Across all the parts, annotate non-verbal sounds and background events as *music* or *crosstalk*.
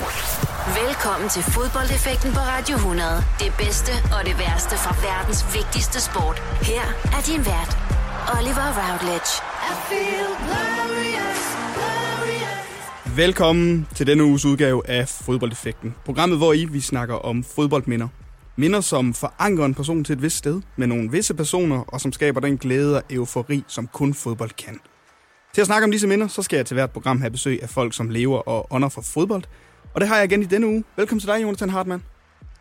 Velkommen til fodboldeffekten på Radio 100. Det bedste og det værste fra verdens vigtigste sport. Her er din vært, Oliver Routledge. I feel glorious, glorious. Velkommen til denne uges udgave af Fodboldeffekten. Programmet, hvor I vi snakker om fodboldminder. Minder, som forankrer en person til et vist sted med nogle visse personer, og som skaber den glæde og eufori, som kun fodbold kan. Til at snakke om disse minder, så skal jeg til hvert program have besøg af folk, som lever og ånder for fodbold. Og det har jeg igen i denne uge. Velkommen til dig, Jonathan Hartmann.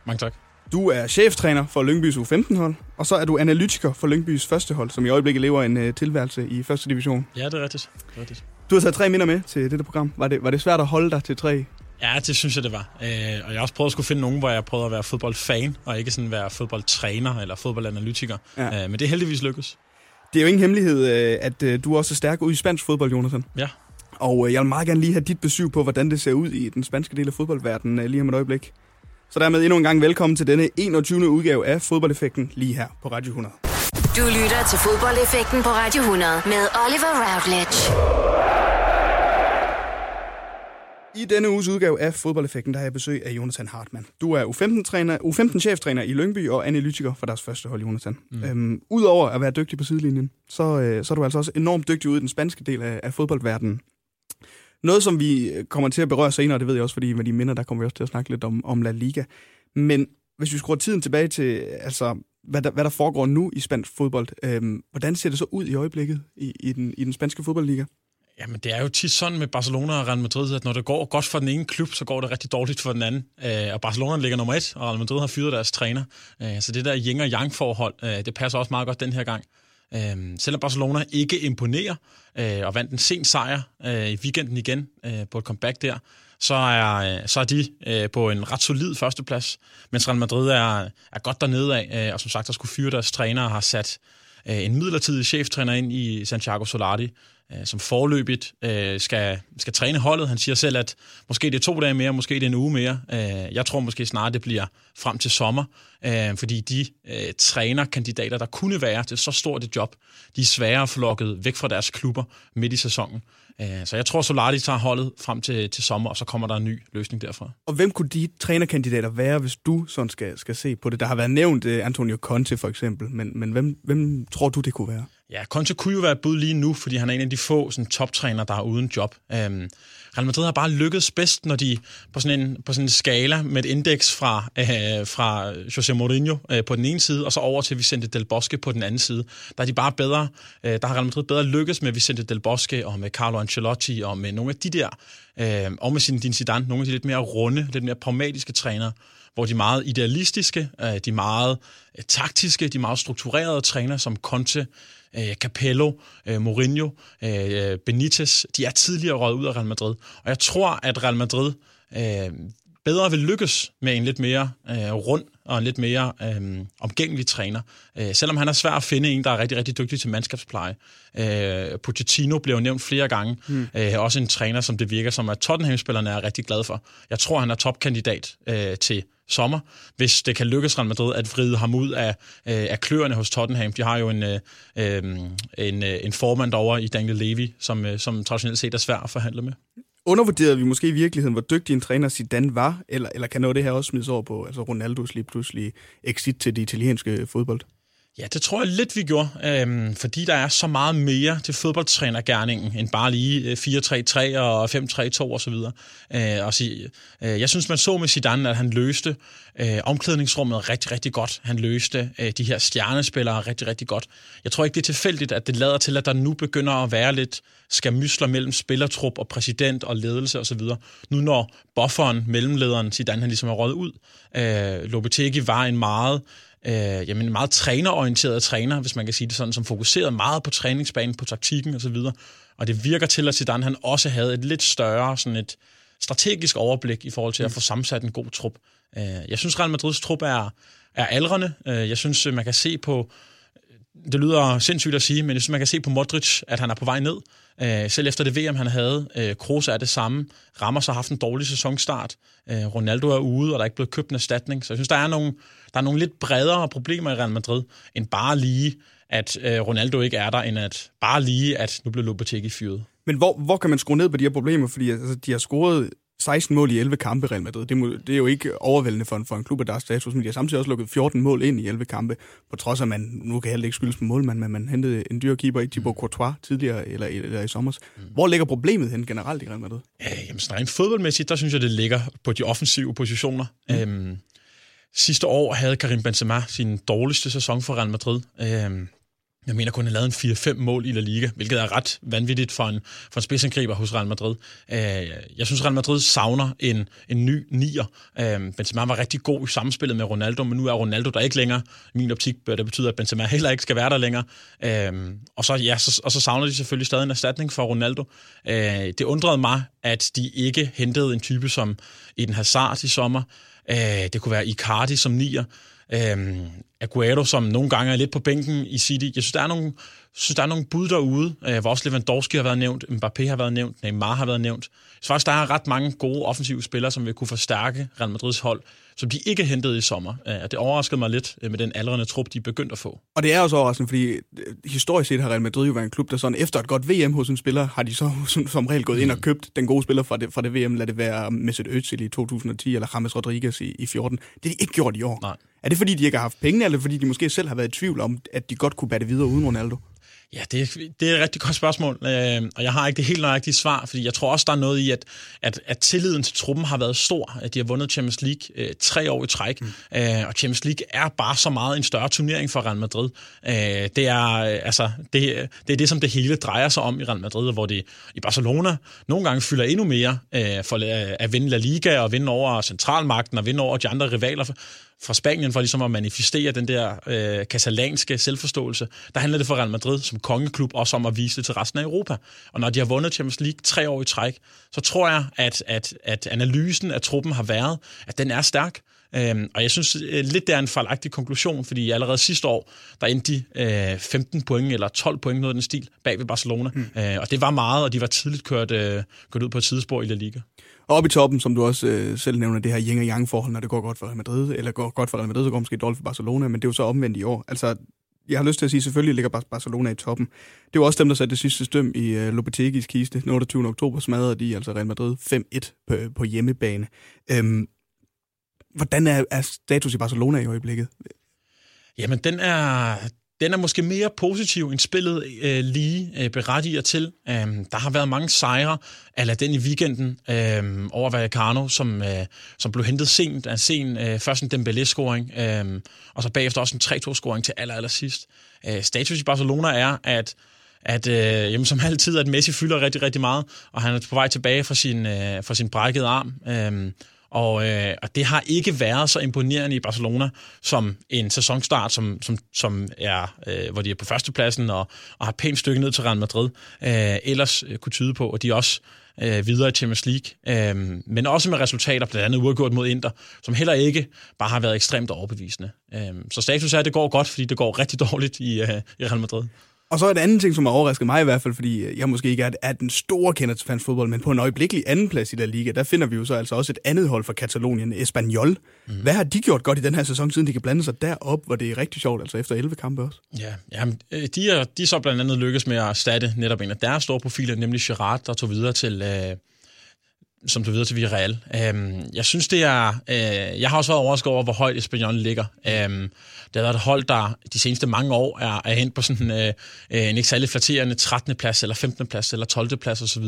Mange tak. Du er cheftræner for Lyngbys U15-hold, og så er du analytiker for Lyngbys første hold, som i øjeblikket lever en uh, tilværelse i første division. Ja, det er rigtigt. Det er rigtigt. Du har taget tre minder med til dette program. Var det, var det svært at holde dig til tre? Ja, det synes jeg, det var. Øh, og jeg har også prøvet at skulle finde nogen, hvor jeg prøvede at være fodboldfan, og ikke sådan være fodboldtræner eller fodboldanalytiker. Ja. Øh, men det er heldigvis lykkes. Det er jo ingen hemmelighed, øh, at øh, du også er stærk ud i spansk fodbold, Jonathan. Ja. Og øh, jeg vil meget gerne lige have dit besøg på, hvordan det ser ud i den spanske del af fodboldverdenen lige om et øjeblik. Så dermed endnu en gang velkommen til denne 21. udgave af Fodboldeffekten lige her på Radio 100. Du lytter til Fodboldeffekten på Radio 100 med Oliver Routledge. I denne uges udgave af Fodboldeffekten, der har jeg besøg af Jonathan Hartmann. Du er U15-træner, U15-cheftræner i Lyngby og analytiker for deres første hold, Jonathan. Mm. Øhm, Udover at være dygtig på sidelinjen, så, øh, så er du altså også enormt dygtig ude i den spanske del af, af fodboldverdenen. Noget, som vi øh, kommer til at berøre senere, det ved jeg også, fordi med de minder, der kommer vi også til at snakke lidt om, om La Liga. Men hvis vi skruer tiden tilbage til, altså, hvad der, hvad der foregår nu i spansk fodbold, øhm, hvordan ser det så ud i øjeblikket i, i, den, i den spanske fodboldliga? Jamen, det er jo tit sådan med Barcelona og Real Madrid, at når det går godt for den ene klub, så går det rigtig dårligt for den anden. Øh, og Barcelona ligger nummer et, og Real Madrid har fyret deres træner. Øh, så det der yin og yang forhold, øh, det passer også meget godt den her gang. Øhm, selvom Barcelona ikke imponerer øh, og vandt en sen sejr øh, i weekenden igen øh, på et comeback der, så er, så er de på en ret solid førsteplads, mens Real Madrid er, er godt dernede af, og som sagt, der skulle fyre deres træner og har sat en midlertidig cheftræner ind i Santiago Solari, øh, som forløbigt øh, skal, skal træne holdet. Han siger selv, at måske det er to dage mere, måske det er en uge mere. Øh, jeg tror måske snart, det bliver frem til sommer, øh, fordi de øh, trænerkandidater, der kunne være til så stort et job, de er svære flokket væk fra deres klubber midt i sæsonen. Øh, så jeg tror, Solari tager holdet frem til, til sommer, og så kommer der en ny løsning derfra. Og hvem kunne de trænerkandidater være, hvis du sådan skal, skal se på det? Der har været nævnt øh, Antonio Conte for eksempel, men, men hvem, hvem tror du, det kunne være? Ja, Conte kunne jo være et bud lige nu, fordi han er en af de få sådan, toptræner, der er uden job. Øhm, Real Madrid har bare lykkedes bedst, når de på sådan en, på sådan en skala med et indeks fra, øh, fra Jose Mourinho øh, på den ene side, og så over til Vicente Del Bosque på den anden side. Der er de bare bedre, øh, der har Real Madrid bedre lykkes med Vicente Del Bosque og med Carlo Ancelotti og med nogle af de der, øh, og med sin Zidane, nogle af de lidt mere runde, lidt mere pragmatiske trænere, hvor de meget idealistiske, øh, de meget øh, taktiske, de meget strukturerede træner som Conte, øh, Capello, øh, Mourinho, øh, Benitez, de er tidligere røget ud af Real Madrid. Og jeg tror, at Real Madrid øh, bedre vil lykkes med en lidt mere øh, rund og en lidt mere øh, omgængelig træner. Øh, selvom han er svær at finde en, der er rigtig, rigtig dygtig til mandskabspleje. Øh, Pochettino blev nævnt flere gange. Mm. Øh, også en træner, som det virker som, at Tottenham-spillerne er rigtig glade for. Jeg tror, han er topkandidat øh, til sommer, hvis det kan lykkes Real Madrid at vride ham ud af, øh, af kløerne hos Tottenham. De har jo en, øh, øh en, øh, en formand over i Daniel Levy, som, øh, som traditionelt set er svær at forhandle med. Undervurderede vi måske i virkeligheden, hvor dygtig en træner Zidane var, eller, eller kan noget det her også smides over på altså Ronaldos lige pludselig exit til det italienske fodbold? Ja, det tror jeg lidt, vi gjorde, øhm, fordi der er så meget mere til fodboldtrænergærningen, end bare lige øh, 4-3-3 og 5-3-2 osv. Øh, og sige, øh, jeg synes, man så med Zidane, at han løste øh, omklædningsrummet rigtig, rigtig godt. Han løste øh, de her stjernespillere rigtig, rigtig godt. Jeg tror ikke, det er tilfældigt, at det lader til, at der nu begynder at være lidt skamysler mellem spillertrup og præsident og ledelse osv. Nu når bufferen, mellemlederen Zidane, han ligesom er røget ud. Øh, Lopetegi var en meget øh, jamen en meget trænerorienteret træner, hvis man kan sige det sådan, som fokuserede meget på træningsbanen, på taktikken osv. Og det virker til, at Zidane han også havde et lidt større sådan et strategisk overblik i forhold til at få sammensat en god trup. Øh, jeg synes, Real Madrids trup er, er aldrende. Øh, jeg synes, man kan se på det lyder sindssygt at sige, men jeg synes, man kan se på Modric, at han er på vej ned. Øh, selv efter det VM, han havde. Øh, Kroos er det samme. Ramos har haft en dårlig sæsonstart. Øh, Ronaldo er ude, og der er ikke blevet købt en erstatning. Så jeg synes, der er nogle, der er nogle lidt bredere problemer i Real Madrid, end bare lige, at øh, Ronaldo ikke er der, end at bare lige, at nu blev Lopetegui fyret. Men hvor, hvor kan man skrue ned på de her problemer? Fordi altså, de har scoret 16 mål i 11 kampe Real Madrid. Det, må, det er jo ikke overvældende for en, for en klub af deres status, men de har samtidig også lukket 14 mål ind i 11 kampe, på trods af, at man nu kan heller ikke skyldes på målmand, men man hentede en dyr keeper i Thibaut Courtois tidligere eller, eller i sommer. Mm. Hvor ligger problemet hen generelt i Real Madrid? Ja, jamen, rent fodboldmæssigt, der synes jeg, det ligger på de offensive positioner. Mm. Øhm, sidste år havde Karim Benzema sin dårligste sæson for Real Madrid. Øhm, jeg mener kun, han lavede en 4-5 mål i La Liga, hvilket er ret vanvittigt for en, for en spidsangriber hos Real Madrid. Øh, jeg synes, Real Madrid savner en, en ny nier. Øh, Benzema var rigtig god i samspillet med Ronaldo, men nu er Ronaldo der ikke længere. I min optik, det betyder, at Benzema heller ikke skal være der længere. Øh, og, så, ja, så, og så savner de selvfølgelig stadig en erstatning for Ronaldo. Øh, det undrede mig, at de ikke hentede en type som Eden Hazard i sommer. Øh, det kunne være Icardi som nier. Øhm, Aguero, som nogle gange er lidt på bænken i City. Jeg synes, der er nogle, synes, der er nogle bud derude, øh, hvor også Lewandowski har været nævnt, Mbappé har været nævnt, Neymar har været nævnt. Så faktisk, der er ret mange gode offensive spillere, som vil kunne forstærke Real Madrids hold, som de ikke hentede i sommer. Øh, det overraskede mig lidt øh, med den aldrende trup, de er begyndt at få. Og det er også overraskende, fordi øh, historisk set har Real Madrid jo været en klub, der sådan efter et godt VM hos en spiller, har de så *laughs* som, som regel gået ind og mm. købt den gode spiller fra det, fra det VM. Lad det være Mesut Özil i 2010 eller James Rodriguez i, i 14. Det har de ikke gjort i år. Nej. Er det fordi, de ikke har haft penge, eller fordi de måske selv har været i tvivl om, at de godt kunne bære det videre uden Ronaldo? Ja, det, det er et rigtig godt spørgsmål, øh, og jeg har ikke det helt nøjagtige svar, fordi jeg tror også, der er noget i, at, at, at tilliden til truppen har været stor. At de har vundet Champions League øh, tre år i træk, mm. øh, og Champions League er bare så meget en større turnering for Real Madrid. Øh, det, er, altså, det, det er det, som det hele drejer sig om i Real Madrid, hvor det i Barcelona nogle gange fylder endnu mere øh, for at vinde La Liga og vinde over centralmagten og vinde over de andre rivaler fra Spanien for ligesom at manifestere den der øh, katalanske selvforståelse. Der handler det for Real Madrid som kongeklub også om at vise det til resten af Europa. Og når de har vundet Champions League tre år i træk, så tror jeg, at, at, at analysen af truppen har været, at den er stærk. Øhm, og jeg synes øh, lidt, det er en fejlagtig konklusion, fordi allerede sidste år, der endte de øh, 15 point eller 12 point noget af den stil bag ved Barcelona. Mm. Øh, og det var meget, og de var tidligt kørt, øh, kørt ud på et tidsspor i La Liga. Og oppe i toppen, som du også øh, selv nævner, det her yin og yang forhold, når det går godt for Real Madrid, eller går godt for Real Madrid, så går det måske dårligt for Barcelona, men det er jo så omvendt i år. Altså, jeg har lyst til at sige, at selvfølgelig ligger Barcelona i toppen. Det var også dem, der satte det sidste støm i uh, Lopetegis kiste. Den 28. oktober smadrede de altså Real Madrid 5-1 på, på hjemmebane. Øhm, hvordan er, er status i Barcelona i øjeblikket? Jamen, den er, den er måske mere positiv, end spillet øh, lige øh, berettiger til. Øhm, der har været mange sejre, eller den i weekenden øh, over Vallecano, som, øh, som blev hentet sent af sen, øh, først en Dembélé-scoring, øh, og så bagefter også en 3-2-scoring til aller, aller sidst. Øh, status i Barcelona er, at at øh, jamen, som altid, at Messi fylder rigtig, rigtig meget, og han er på vej tilbage fra sin, øh, fra sin brækkede arm. Øh, og, øh, og det har ikke været så imponerende i Barcelona som en sæsonstart, som, som, som er, øh, hvor de er på førstepladsen og, og har pænt stykke ned til Real Madrid. Øh, ellers øh, kunne tyde på, at de også øh, videre i Champions League. Øh, men også med resultater, blandt andet uafgjort mod Inter, som heller ikke bare har været ekstremt overbevisende. Øh, så status er, at det går godt, fordi det går rigtig *laughs* dårligt i, øh, i Real Madrid. Og så er det anden ting, som har overrasket mig i hvert fald, fordi jeg måske ikke er, er den store kender til fansk fodbold, men på en øjeblikkelig anden plads i La Liga, der finder vi jo så altså også et andet hold fra Katalonien, Espanyol. Mm. Hvad har de gjort godt i den her sæson, siden de kan blande sig derop, hvor det er rigtig sjovt, altså efter 11 kampe også? Ja, jamen, øh, de er, de er så blandt andet lykkes med at erstatte netop en af deres store profiler, nemlig Gerard, der tog videre til, øh, som du ved til Villarreal. Øhm, jeg synes, det er... Øh, jeg har også været overrasket over, hvor højt Espanyol ligger. Øhm, det har været et hold, der de seneste mange år er, er hen på sådan øh, øh, en ikke særlig flatterende 13. plads, eller 15. plads, eller 12. plads osv.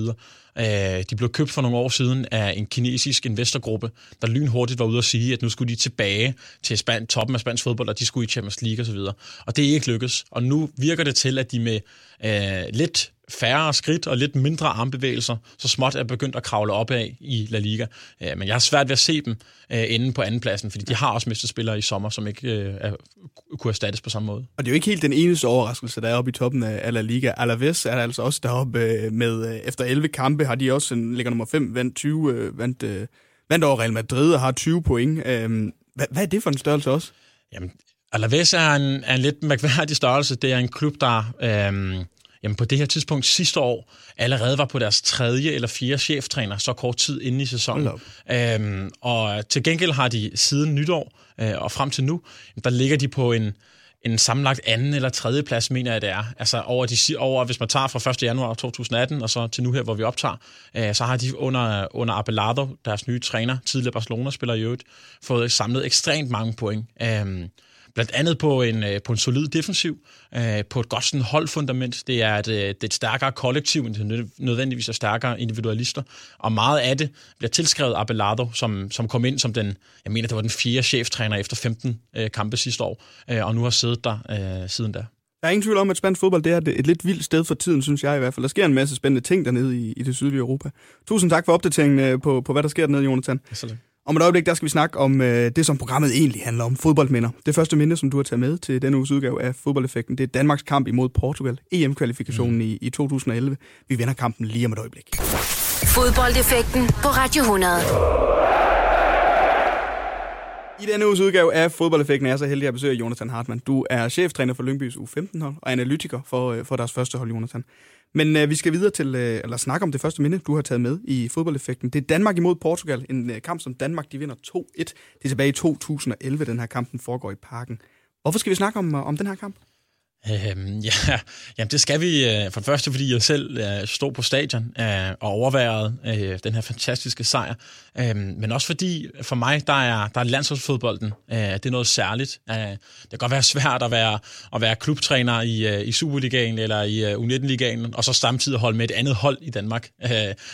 Øh, de blev købt for nogle år siden af en kinesisk investorgruppe, der lynhurtigt var ude at sige, at nu skulle de tilbage til span, toppen af spansk fodbold, og de skulle i Champions League osv. Og, og det er ikke lykkes. Og nu virker det til, at de med øh, lidt færre skridt og lidt mindre armbevægelser, så småt er begyndt at kravle op af i La Liga. Øh, men jeg har svært ved at se dem øh, inde på andenpladsen, fordi de har også mistet spillere i sommer, som ikke øh, er, kunne erstattes på samme måde. Og det er jo ikke helt den eneste overraskelse, der er oppe i toppen af La Liga. Alaves er altså også deroppe med, efter 11 kampe har de også, ligger nummer 5, vandt 20, vandt, vandt over Real Madrid og har 20 point. Hvad, hvad er det for en størrelse også? Jamen, Alaves er en, er en lidt mærkværdig størrelse. Det er en klub, der... Øh, jamen på det her tidspunkt sidste år allerede var på deres tredje eller fjerde cheftræner så kort tid inde i sæsonen. Øhm, og til gengæld har de siden nytår øh, og frem til nu, der ligger de på en, en sammenlagt anden eller tredje plads, mener jeg det er. Altså over, de, over hvis man tager fra 1. januar 2018 og så til nu her, hvor vi optager, øh, så har de under, under Abelardo, deres nye træner, tidligere Barcelona-spiller i øvrigt, fået samlet ekstremt mange point. Øh, Blandt andet på en, øh, på en solid defensiv, øh, på et godt sådan holdfundament. Det er et, øh, det er et stærkere kollektiv, end det nødvendigvis er stærkere individualister. Og meget af det bliver tilskrevet Abelardo, som, som kom ind som den, jeg mener, det var den fjerde cheftræner efter 15 kampe sidste år, og nu har siddet der øh, siden da. Der er ingen tvivl om, at spansk fodbold det er et lidt vildt sted for tiden, synes jeg i hvert fald. Der sker en masse spændende ting dernede i, i det sydlige Europa. Tusind tak for opdateringen på, på hvad der sker dernede, Jonathan. Ja, om et øjeblik, der skal vi snakke om øh, det, som programmet egentlig handler om, fodboldminder. Det første minde, som du har taget med til denne uges udgave af Fodboldeffekten, det er Danmarks kamp imod Portugal, EM-kvalifikationen mm. i, i 2011. Vi vinder kampen lige om et øjeblik. Fodboldeffekten på Radio 100. I denne uges udgave af Fodboldeffekten er jeg så heldig at besøge Jonathan Hartmann. Du er cheftræner for Lyngbys U15-hold og analytiker for, øh, for deres første hold, Jonathan. Men øh, vi skal videre til, øh, eller snakke om det første minde, du har taget med i fodboldeffekten. Det er Danmark imod Portugal, en øh, kamp, som Danmark de vinder 2-1. Det er tilbage i 2011, den her kamp den foregår i parken. Hvorfor skal vi snakke om, øh, om den her kamp? Øhm, *laughs* ja, jamen det skal vi øh, for det første, fordi jeg selv øh, stod på stadion øh, og overværede øh, den her fantastiske sejr. Øh, men også fordi for mig, der er, der er landsholdsfodbolden. Øh, det er noget særligt. Øh, det kan godt være svært at være, at være klubtræner i, øh, i Superligaen eller i uh, U19-ligaen, og så samtidig holde med et andet hold i Danmark. Øh,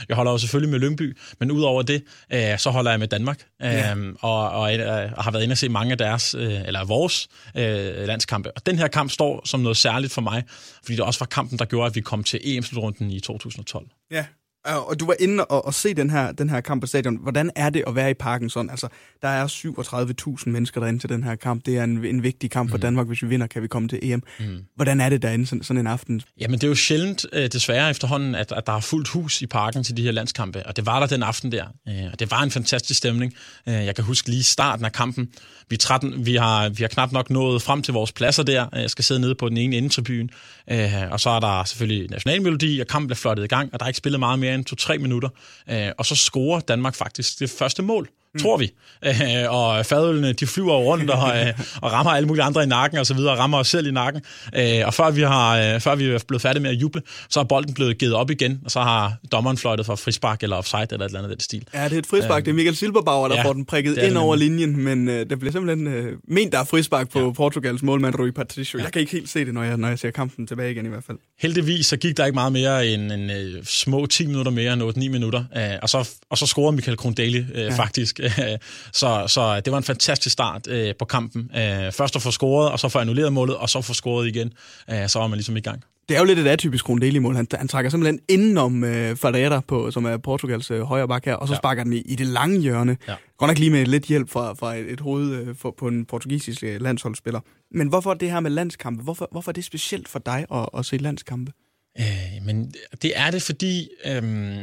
jeg holder jo selvfølgelig med Lyngby, men udover det, øh, så holder jeg med Danmark. Øh, ja. og, og, øh, og har været inde og se mange af deres, øh, eller vores øh, landskampe. Og den her kamp står som noget særligt for mig, fordi det også var kampen, der gjorde, at vi kom til EM-slutrunden i 2012. Ja, og du var inde og, og se den her, den her kamp på stadion. Hvordan er det at være i parken sådan? Altså, der er 37.000 mennesker derinde til den her kamp. Det er en, en vigtig kamp for mm. Danmark. Hvis vi vinder, kan vi komme til EM. Mm. Hvordan er det derinde sådan, sådan en aften? Jamen, det er jo sjældent, øh, desværre efterhånden, at, at der er fuldt hus i parken til de her landskampe. Og det var der den aften der. Øh, og det var en fantastisk stemning. Øh, jeg kan huske lige starten af kampen. Vi, 13, vi, har, vi har knap nok nået frem til vores pladser der. Øh, jeg skal sidde nede på den ene endetribune. Øh, og så er der selvfølgelig nationalmelodi, og kampen bliver flottet i gang. Og der er ikke spillet meget mere end to-tre minutter. Øh, og så scorer Danmark faktisk det første mål mm. tror vi. Øh, og fadølene, de flyver rundt og, *laughs* øh, og rammer alle mulige andre i nakken og så videre, og rammer os selv i nakken. Øh, og før vi, har, øh, før vi er blevet færdige med at juble, så er bolden blevet givet op igen, og så har dommeren fløjtet for frispark eller offside eller et eller andet den stil. Ja, det er et frispark. Øh, det er Michael Silberbauer, der ja, får den prikket ind over linjen, men øh, det bliver simpelthen øh, ment, der er frispark på ja. Portugals målmand Rui Patricio. Ja. Jeg kan ikke helt se det, når jeg, når jeg ser kampen tilbage igen i hvert fald. Heldigvis så gik der ikke meget mere end en, øh, små 10 minutter mere, end 8-9 minutter, øh, og, så, og så scorede Michael Krondali øh, ja. faktisk. *laughs* Så, så det var en fantastisk start øh, på kampen. Øh, først at få scoret, og så få annulleret målet, og så få scoret igen. Øh, så var man ligesom i gang. Det er jo lidt et atypisk Kronedeli-mål. Han, han trækker simpelthen indenom øh, Ferreira, på, som er Portugals øh, højre bak her, og så ja. sparker den i, i det lange hjørne. Ja. Godt nok lige med lidt hjælp fra, fra et, et hoved øh, for, på en portugisisk øh, landsholdsspiller. Men hvorfor det her med landskampe? Hvorfor, hvorfor er det specielt for dig at, at se landskampe? Øh, men det er det, fordi øh,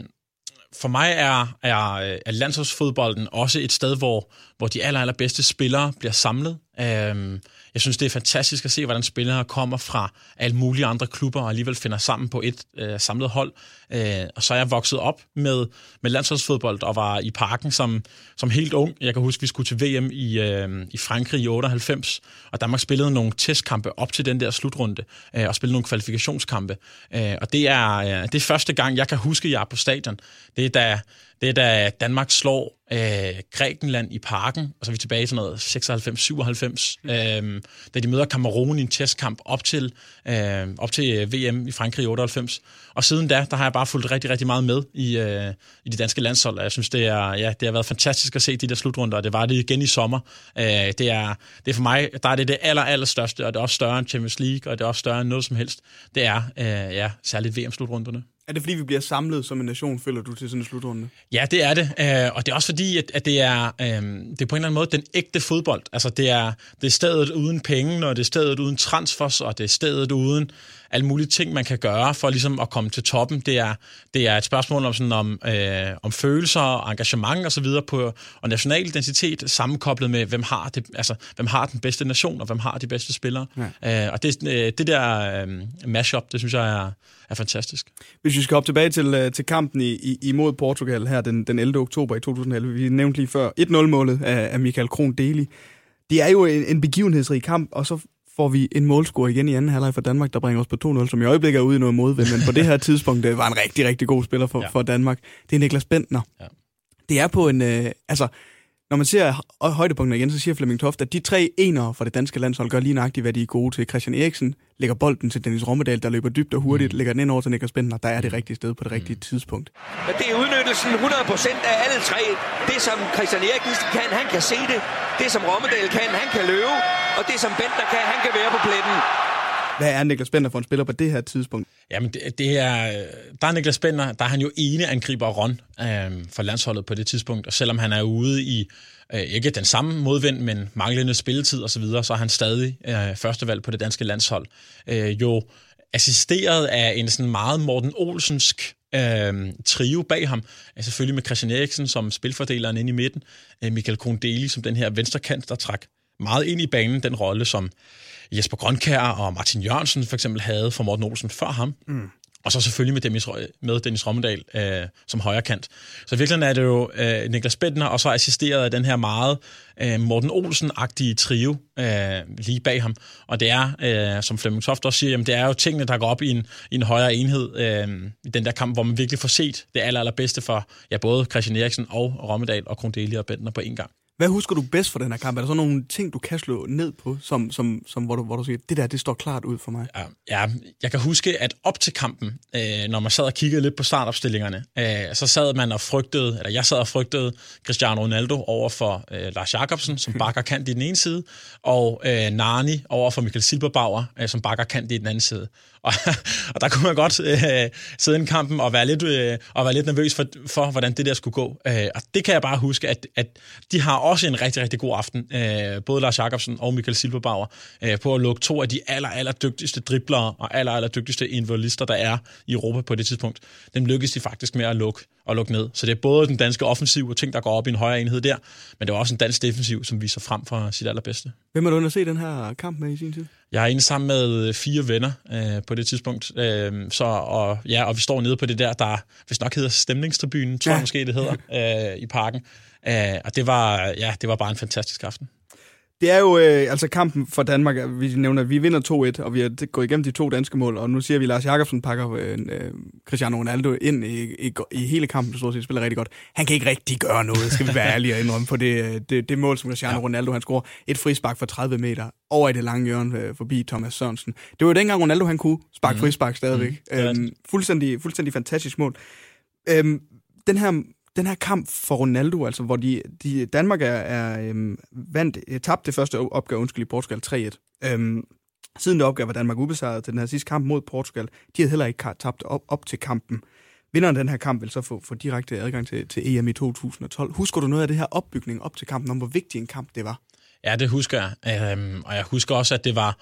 for mig er, er, øh, er landsholdsfodbolden også et sted, hvor, hvor de aller, allerbedste spillere bliver samlet. Øhm, jeg synes, det er fantastisk at se, hvordan spillere kommer fra alle mulige andre klubber og alligevel finder sammen på et øh, samlet hold. Øh, og så er jeg vokset op med, med landsholdsfodbold og var i parken som, som helt ung. Jeg kan huske, vi skulle til VM i, øh, i Frankrig i 98, og Danmark spillede nogle testkampe op til den der slutrunde, øh, og spillede nogle kvalifikationskampe. Øh, og det er, øh, det er første gang, jeg kan huske, jeg er på stadion. Det er da, det er da Danmark slår øh, Grækenland i parken, og så er vi tilbage i sådan noget 96-97, øh, da de møder Kamerun i en testkamp op til, øh, op til VM i Frankrig i 98. Og siden da, der har jeg bare fulgt rigtig, rigtig meget med i, øh, i de danske landshold. Jeg synes, det, er, ja, det har været fantastisk at se de der slutrunder, og det var det igen i sommer. Øh, det, er, det er for mig, der er det det aller, aller største, og det er også større end Champions League, og det er også større end noget som helst. Det er øh, ja, særligt VM-slutrunderne. Er det fordi, vi bliver samlet som en nation, føler du, til sådan en slutrunde? Ja, det er det. Øh, og det er også fordi, at, at det, er, øh, det er på en eller anden måde den ægte fodbold. Altså, det er, det er stedet uden penge, og det er stedet uden transfers, og det er stedet uden alle mulige ting, man kan gøre for ligesom at komme til toppen. Det er, det er et spørgsmål om, sådan, om, øh, om følelser og engagement og så videre på, og national identitet sammenkoblet med, hvem har, det, altså, hvem har den bedste nation, og hvem har de bedste spillere. Ja. Øh, og det, øh, det der øh, mashup, det synes jeg er, er fantastisk. Hvis vi skal op tilbage til, øh, til kampen i, i, imod Portugal her den, den 11. oktober i 2011, vi nævnte lige før 1-0-målet af, af Michael Kron Deli. Det er jo en, en begivenhedsrig kamp, og så får vi en målscore igen i anden halvleg for Danmark, der bringer os på 2-0, som i øjeblikket er ude i noget modvind, men på det her tidspunkt det var en rigtig, rigtig god spiller for, ja. for Danmark. Det er Niklas Bentner. Ja. Det er på en... Øh, altså, når man ser højdepunkterne igen, så siger Flemming Toft, at de tre enere for det danske landshold gør lige nøjagtigt, hvad de er gode til. Christian Eriksen lægger bolden til Dennis Rommedal, der løber dybt og hurtigt, mm. lægger den ind over til Niklas Bentner. Der er det rigtige sted på det rigtige mm. tidspunkt. Men det er udnyttelsen 100% af alle tre. Det, som Christian Eriksen kan, han kan se det. Det, som Rommedal kan, han kan løbe. Og det, som Bentner kan, han kan være på pletten. Hvad er Niklas Bender for en spiller på det her tidspunkt? Jamen, det, det er, øh, der er Niklas Bender, der er han jo ene angriber Ron øh, for landsholdet på det tidspunkt, og selvom han er ude i øh, ikke den samme modvind, men manglende spilletid osv., så, videre, så er han stadig øh, førstevalg på det danske landshold. Øh, jo assisteret af en sådan meget Morten Olsensk øh, trio bag ham. Altså selvfølgelig med Christian Eriksen som spilfordeleren inde i midten, øh, Michael Kondeli som den her venstrekant, der trak meget ind i banen, den rolle som Jesper Grønkær og Martin Jørgensen for eksempel havde for Morten Olsen før ham. Mm. Og så selvfølgelig med Dennis, med Dennis Rommedal øh, som højre kant. Så i virkeligheden er det jo øh, Niklas Bentner, og så assisteret af den her meget øh, Morten Olsen-agtige trio øh, lige bag ham. Og det er, øh, som Flemming Toft også siger, jamen, det er jo tingene, der går op i en, i en højere enhed øh, i den der kamp, hvor man virkelig får set det aller, allerbedste for ja, både Christian Eriksen og Rommedal og Krondelia og Bentner på en gang. Hvad husker du bedst fra den her kamp? Er der så nogle ting, du kan slå ned på, som, som, som, hvor, du, hvor du siger, det der, det står klart ud for mig? Ja, ja jeg kan huske, at op til kampen, øh, når man sad og kiggede lidt på startopstillingerne, øh, så sad man og frygtede, eller jeg sad og frygtede Cristiano Ronaldo over for øh, Lars Jakobsen, som bakker kant i den ene side, og øh, Nani over for Michael Silberbauer, øh, som bakker kant i den anden side. Og, og der kunne man godt øh, sidde i kampen og være lidt, øh, og være lidt nervøs for, for, hvordan det der skulle gå. Øh, og det kan jeg bare huske, at, at de har også en rigtig, rigtig god aften, øh, både Lars Jakobsen og Michael Silberbauer, øh, på at lukke to af de aller, aller dygtigste driblere og aller, aller dygtigste involister, der er i Europa på det tidspunkt. Dem lykkedes de faktisk med at lukke, og lukke ned. Så det er både den danske offensiv og ting, der går op i en højere enhed der, men det er også en dansk defensiv, som viser frem for sit allerbedste. Hvem har du se den her kamp med i sin tid? Jeg er inde sammen med fire venner øh, på det tidspunkt, øh, så, og, ja, og vi står nede på det der, der hvis nok hedder stemningstribunen, tror ja. jeg måske det hedder, øh, i parken. Øh, og det var, ja, det var bare en fantastisk aften. Det er jo øh, altså kampen for Danmark. Vi nævner, at vi vinder 2-1, og vi har gået igennem de to danske mål, og nu siger vi, at Lars Jakobsen pakker øh, øh, Cristiano Ronaldo ind i, i, i hele kampen, så set spiller rigtig godt. Han kan ikke rigtig gøre noget, skal vi være ærlige og indrømme, på det, øh, det, det mål, som Cristiano ja. Ronaldo han scorer. Et frispark fra 30 meter over i det lange hjørne øh, forbi Thomas Sørensen. Det var jo dengang Ronaldo han kunne sparke mm. frispark stadigvæk. Mm. Øhm, fuldstændig, fuldstændig fantastisk mål. Øhm, den her den her kamp for Ronaldo, altså hvor de, de Danmark er, er øhm, vandt, øh, tabte det første opgave, undskyld, i Portugal 3-1. Øhm, siden det opgave var Danmark ubesejret til den her sidste kamp mod Portugal. De havde heller ikke tabt op, op til kampen. Vinderen den her kamp vil så få, få direkte adgang til, til EM i 2012. Husker du noget af det her opbygning op til kampen, om hvor vigtig en kamp det var? Ja, det husker jeg. Øhm, og jeg husker også, at det var,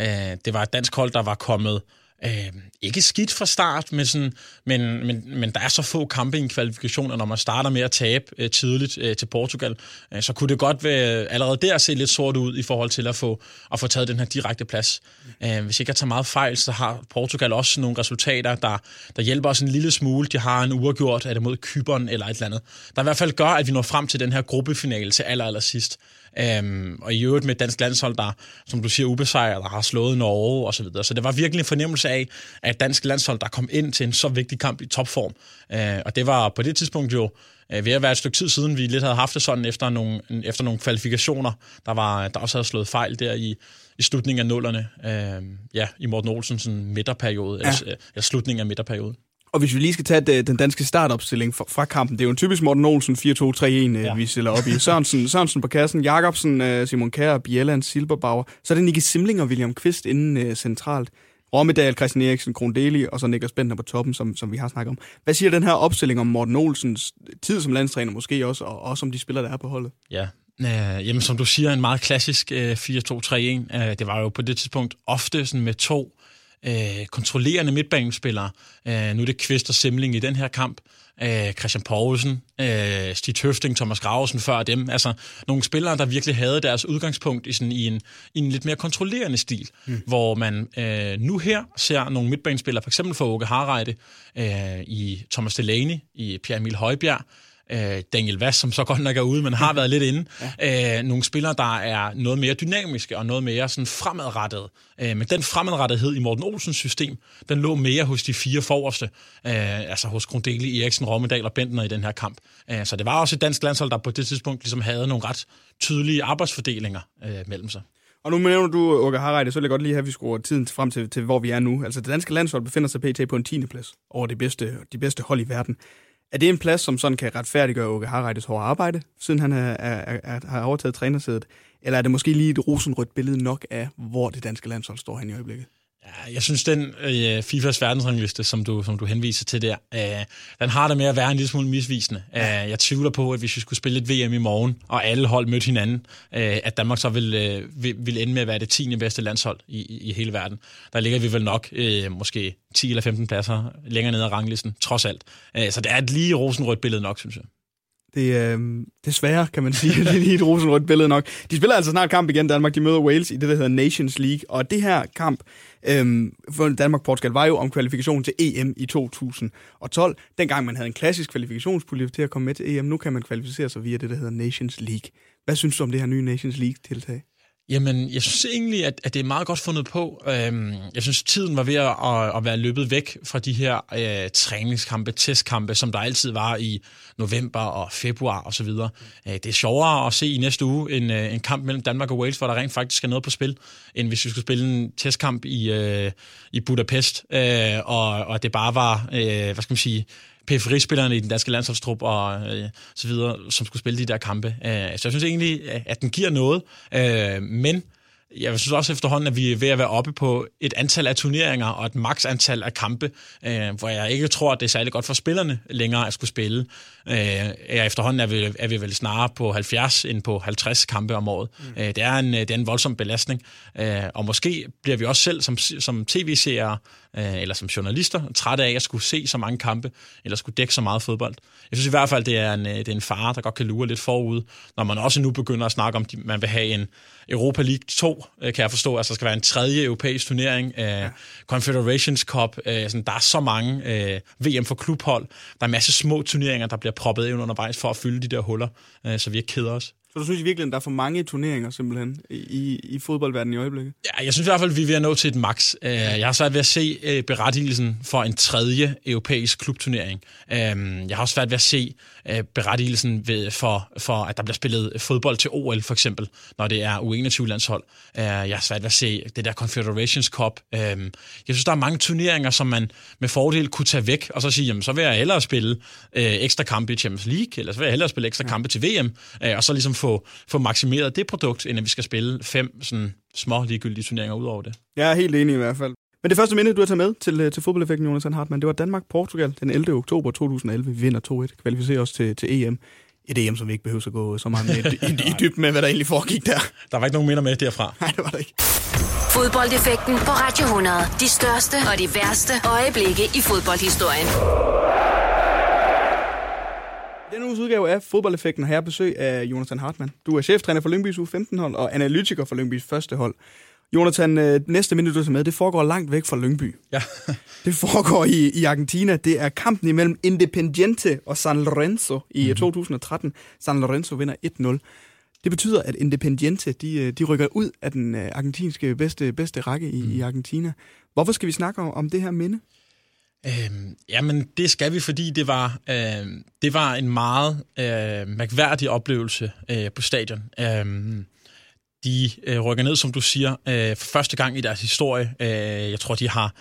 øh, det var et dansk hold, der var kommet Øh, øh, ikke skidt fra start, men, sådan, men, men, men der er så få kampe i en kvalifikation, at når man starter med at tabe øh, tidligt øh, til Portugal, øh, så kunne det godt være allerede der se lidt sort ud i forhold til at få, at få taget den her direkte plads. Øh, hvis ikke jeg tager meget fejl, så har Portugal også nogle resultater, der, der hjælper os en lille smule. De har en uafgjort, er det mod Kyberen eller et eller andet. Der i hvert fald gør, at vi når frem til den her gruppefinale til aller, aller sidst. Øhm, og i øvrigt med dansk landshold, der, som du siger, ubesejret, der har slået Norge og så videre. Så det var virkelig en fornemmelse af, at dansk landshold, der kom ind til en så vigtig kamp i topform. Øh, og det var på det tidspunkt jo øh, ved at være et stykke tid siden, vi lidt havde haft det sådan efter nogle, efter nogle kvalifikationer, der, var, der også havde slået fejl der i, i slutningen af nullerne. Øh, ja, i Morten Olsens midterperiode, ja. eller, eller slutningen af midterperioden. Og hvis vi lige skal tage den danske startopstilling fra, kampen, det er jo en typisk Morten Olsen 4-2-3-1, øh, ja. vi stiller op i. Sørensen, Sørensen på kassen, Jakobsen, øh, Simon Kjær, Bjelland, Silberbauer. Så er det Nicky Simling og William Kvist inden uh, centralt. Rommedal, Christian Eriksen, Krondeli og så Niklas Bentner på toppen, som, som vi har snakket om. Hvad siger den her opstilling om Morten Olsens tid som landstræner måske også, og også om de spillere, der er på holdet? Ja, Øh, jamen, som du siger, en meget klassisk øh, 4-2-3-1. Øh, det var jo på det tidspunkt ofte sådan med to øh, kontrollerende midtbanespillere. Øh, nu er det Kvist og Simling i den her kamp. Øh, Christian Poulsen, øh, Stig Tøfting, Thomas Gravesen før dem. Altså nogle spillere, der virkelig havde deres udgangspunkt i, sådan, i, en, i en lidt mere kontrollerende stil, mm. hvor man øh, nu her ser nogle midtbanespillere, for eksempel for Åke Harreide, øh, i Thomas Delaney, i Pierre Emil Højbjerg, øh, Daniel Vass, som så godt nok er ude, men har været lidt inde. Ja. Øh, nogle spillere, der er noget mere dynamiske og noget mere sådan fremadrettet. Øh, men den fremadrettethed i Morten Olsens system, den lå mere hos de fire forreste, øh, altså hos Grundeli, Eriksen, Rommedal og Bentner i den her kamp. Øh, så det var også et dansk landshold, der på det tidspunkt ligesom havde nogle ret tydelige arbejdsfordelinger øh, mellem sig. Og nu nævner du Åke Harreide, så vil jeg godt lige have, at vi skruer tiden frem til, til, hvor vi er nu. Altså det danske landshold befinder sig pt. på en 10. plads over de bedste, de bedste hold i verden. Er det en plads, som sådan kan retfærdiggøre Åke Harreides hårde arbejde, siden han er, er, er, har overtaget trænersædet? Eller er det måske lige et rosenrødt billede nok af, hvor det danske landshold står hen i øjeblikket? Ja, jeg synes, den øh, FIFAs verdensrangliste, som du, som du henviser til der, øh, den har det med at være en lille smule misvisende. Øh, jeg tvivler på, at hvis vi skulle spille et VM i morgen, og alle hold mødte hinanden, øh, at Danmark så vil, øh, vil, vil ende med at være det 10. bedste landshold i, i, i hele verden. Der ligger vi vel nok øh, måske 10 eller 15 pladser længere ned ad ranglisten, trods alt. Øh, så det er et lige rosenrødt billede nok, synes jeg. Det, øh, desværre, kan man sige. *laughs* det er lige et rosenrødt billede nok. De spiller altså snart kamp igen, Danmark. De møder Wales i det, der hedder Nations League. Og det her kamp Øhm, for Danmark-Portugal var jo om kvalifikation til EM i 2012. Dengang man havde en klassisk kvalifikationspulje til at komme med til EM. Nu kan man kvalificere sig via det, der hedder Nations League. Hvad synes du om det her nye Nations League-tiltag? Jamen, jeg synes egentlig, at, at det er meget godt fundet på. Øhm, jeg synes, tiden var ved at, at, at være løbet væk fra de her øh, træningskampe, testkampe, som der altid var i november og februar osv. Øh, det er sjovere at se i næste uge en, øh, en kamp mellem Danmark og Wales, hvor der rent faktisk er noget på spil, end hvis vi skulle spille en testkamp i, øh, i Budapest, øh, og, og det bare var, øh, hvad skal man sige, periferispillerne i den danske landsholdstrup og øh, så videre, som skulle spille de der kampe. Øh, så jeg synes egentlig, at den giver noget, øh, men jeg synes også efterhånden, at vi er ved at være oppe på et antal af turneringer og et maks antal af kampe, øh, hvor jeg ikke tror, at det er særlig godt for spillerne længere at skulle spille. Øh, efterhånden er vi, er vi vel snarere på 70 end på 50 kampe om året. Mm. Øh, det, er en, det er en voldsom belastning, øh, og måske bliver vi også selv som, som tv-seere øh, eller som journalister trætte af at skulle se så mange kampe, eller skulle dække så meget fodbold. Jeg synes i hvert fald, det er en, det er en fare, der godt kan lure lidt forud, når man også nu begynder at snakke om, at man vil have en Europa League 2, kan jeg forstå, altså der skal være en tredje europæisk turnering, ja. Confederations Cup, sådan, der er så mange VM for klubhold, der er en masse små turneringer, der bliver proppet ind undervejs for at fylde de der huller, så vi ikke keder os. Så du synes i virkeligheden, der er for mange turneringer simpelthen i, i fodboldverdenen i øjeblikket? Ja, jeg synes i hvert fald, at vi er ved at nå til et max. Jeg har svært ved at se berettigelsen for en tredje europæisk klubturnering. Jeg har også svært ved at se berettigelsen ved, for, for, at der bliver spillet fodbold til OL, for eksempel, når det er U21-landshold. Jeg har svært ved at se det der Confederations Cup. Jeg synes, der er mange turneringer, som man med fordel kunne tage væk, og så sige, jamen, så vil jeg hellere spille ekstra kampe i Champions League, eller så vil jeg hellere spille ekstra kampe til VM, og så ligesom få, få maksimeret det produkt, end at vi skal spille fem sådan små ligegyldige turneringer ud over det. Jeg er helt enig i hvert fald. Men det første minde, du har taget med til, til fodboldeffekten, Jonas Hartmann, det var Danmark-Portugal den 11. oktober 2011. Vi vinder 2-1, kvalificerer os til, til EM. Et EM, som vi ikke behøver at gå så meget med i, i, i dybden med, hvad der egentlig foregik der. Der var ikke nogen minder med derfra. Nej, det var der ikke. Fodboldeffekten på Radio 100. De største og de værste øjeblikke i fodboldhistorien. Denne uges udgave af Fodboldeffekten har jeg besøg af Jonathan Hartmann. Du er cheftræner for Lyngbys U15-hold og analytiker for Lyngbys første hold. Jonathan, øh, næste minut, du er med, det foregår langt væk fra Lyngby. Ja. *laughs* det foregår i, i Argentina. Det er kampen imellem Independiente og San Lorenzo i mm-hmm. 2013. San Lorenzo vinder 1-0. Det betyder, at Independiente de, øh, de rykker ud af den øh, argentinske bedste, bedste række i, mm. i Argentina. Hvorfor skal vi snakke om, om det her minde? Øhm, jamen, det skal vi, fordi det var, øh, det var en meget øh, mærkværdig oplevelse øh, på stadion. Øhm, de øh, rykker ned, som du siger, øh, for første gang i deres historie. Øh, jeg tror, de har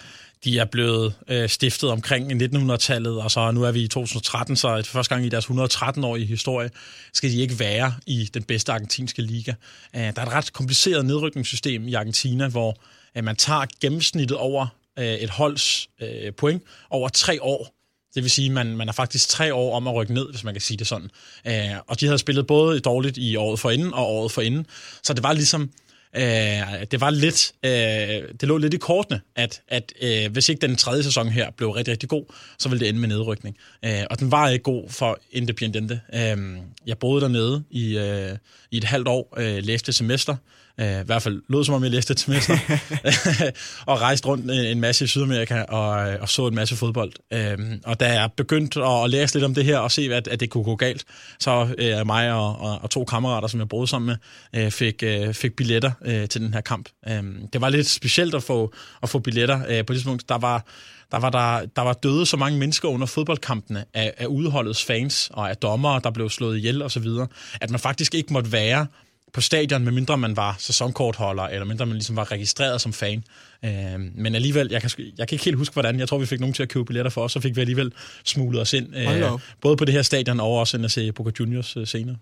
de er blevet øh, stiftet omkring 1900-tallet, og så nu er vi i 2013, så for første gang i deres 113-årige historie skal de ikke være i den bedste argentinske liga. Øh, der er et ret kompliceret nedrykningssystem i Argentina, hvor øh, man tager gennemsnittet over øh, et holds øh, point over tre år. Det vil sige, at man, man er faktisk tre år om at rykke ned, hvis man kan sige det sådan. Øh, og de havde spillet både dårligt i året for inden og året for inden. Så det var ligesom Øh, det var lidt, øh, det lå lidt i kortene, at, at øh, hvis ikke den tredje sæson her blev rigtig, rigtig god, så ville det ende med nedrykning. Øh, og den var ikke god for Independiente. Øh, jeg boede dernede i, øh, i et halvt år, øh, læste semester, Øh, I hvert fald lød som om, jeg læste et semester. *laughs* *laughs* og rejste rundt en masse i Sydamerika og, og så en masse fodbold. Øh, og da jeg begyndte at læse lidt om det her og se, at, at det kunne gå galt, så øh, mig og, og, og to kammerater, som jeg boede sammen med, øh, fik, øh, fik billetter øh, til den her kamp. Øh, det var lidt specielt at få, at få billetter. Øh, på det tidspunkt, der var der var, der, der var døde så mange mennesker under fodboldkampene af, af udholdets fans og af dommere, der blev slået ihjel og så videre, at man faktisk ikke måtte være på stadion, medmindre man var sæsonkortholder, eller mindre man ligesom var registreret som fan. Øh, men alligevel, jeg kan, jeg kan ikke helt huske, hvordan. Jeg tror, vi fik nogen til at købe billetter for os, så fik vi alligevel smuglet os ind. Øh, både på det her stadion og også ind at se Boca Juniors øh, senere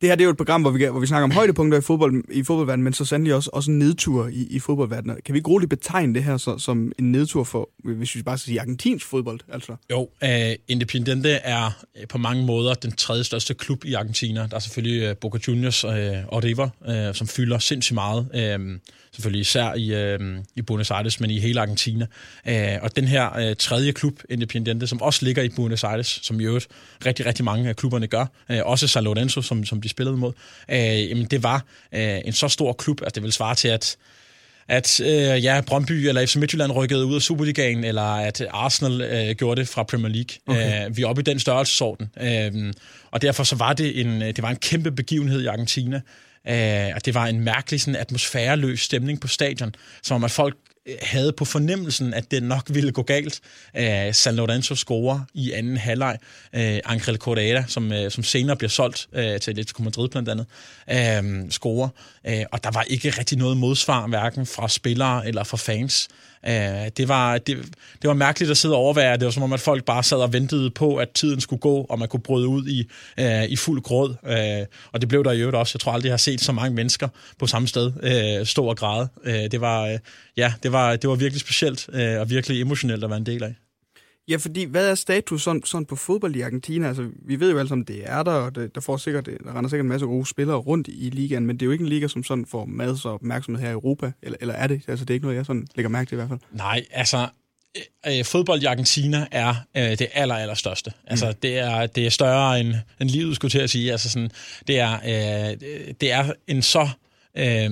det her det er jo et program, hvor vi, hvor vi snakker om højdepunkter i, fodbold, i fodboldverdenen, men så sandelig også, også nedtur i, i fodboldverdenen. Kan vi ikke roligt betegne det her så, som en nedtur for, hvis vi bare skal sige, argentinsk fodbold? Altså? Jo, uh, Independiente er øh, på mange måder den tredje største klub i Argentina. Der er selvfølgelig uh, Boca Juniors uh, og River, uh, som fylder sindssygt meget. Uh, selvfølgelig især i, uh, i Buenos Aires, men i hele Argentina. Uh, og den her uh, tredje klub, Independiente, som også ligger i Buenos Aires, som i øvrigt rigtig, rigtig mange af klubberne gør. Uh, også San Lorenzo, som, som de spillede mod, øh, jamen det var øh, en så stor klub, at det ville svare til, at at øh, ja, Brøndby eller FC Midtjylland rykkede ud af Superligaen, eller at Arsenal øh, gjorde det fra Premier League. Okay. Øh, vi er oppe i den størrelsesorden. Øh, og derfor så var det en, det var en kæmpe begivenhed i Argentina. Øh, og det var en mærkelig sådan, atmosfæreløs stemning på stadion, som om at folk havde på fornemmelsen, at det nok ville gå galt. Øh, uh, San Lorenzo scorer i anden halvleg. Uh, Angel Correa, som, uh, som senere bliver solgt uh, til Atletico Madrid blandt andet, uh, scorer. Uh, og der var ikke rigtig noget modsvar, hverken fra spillere eller fra fans. Uh, det, var, det, det var mærkeligt at sidde og overvære. Det var som om, at folk bare sad og ventede på, at tiden skulle gå, og man kunne bryde ud i, øh, i fuld gråd. Øh, og det blev der i øvrigt også. Jeg tror aldrig, jeg har set så mange mennesker på samme sted øh, stå og græde. Øh, det var, øh, ja, det var, det var virkelig specielt øh, og virkelig emotionelt at være en del af. Ja, fordi hvad er status sådan, sådan på fodbold i Argentina? Altså, vi ved jo alle sammen, det er der, og det, der, får sikkert, der render sikkert en masse gode spillere rundt i ligaen, men det er jo ikke en liga, som sådan får masser af opmærksomhed her i Europa, eller, eller er det? Altså, det er ikke noget, jeg sådan lægger mærke til i hvert fald. Nej, altså, øh, øh fodbold i Argentina er øh, det aller, aller største. Altså, mm. det, er, det er større end, end livet, skulle til at sige. Altså, sådan, det, er, øh, det er en så... Øh,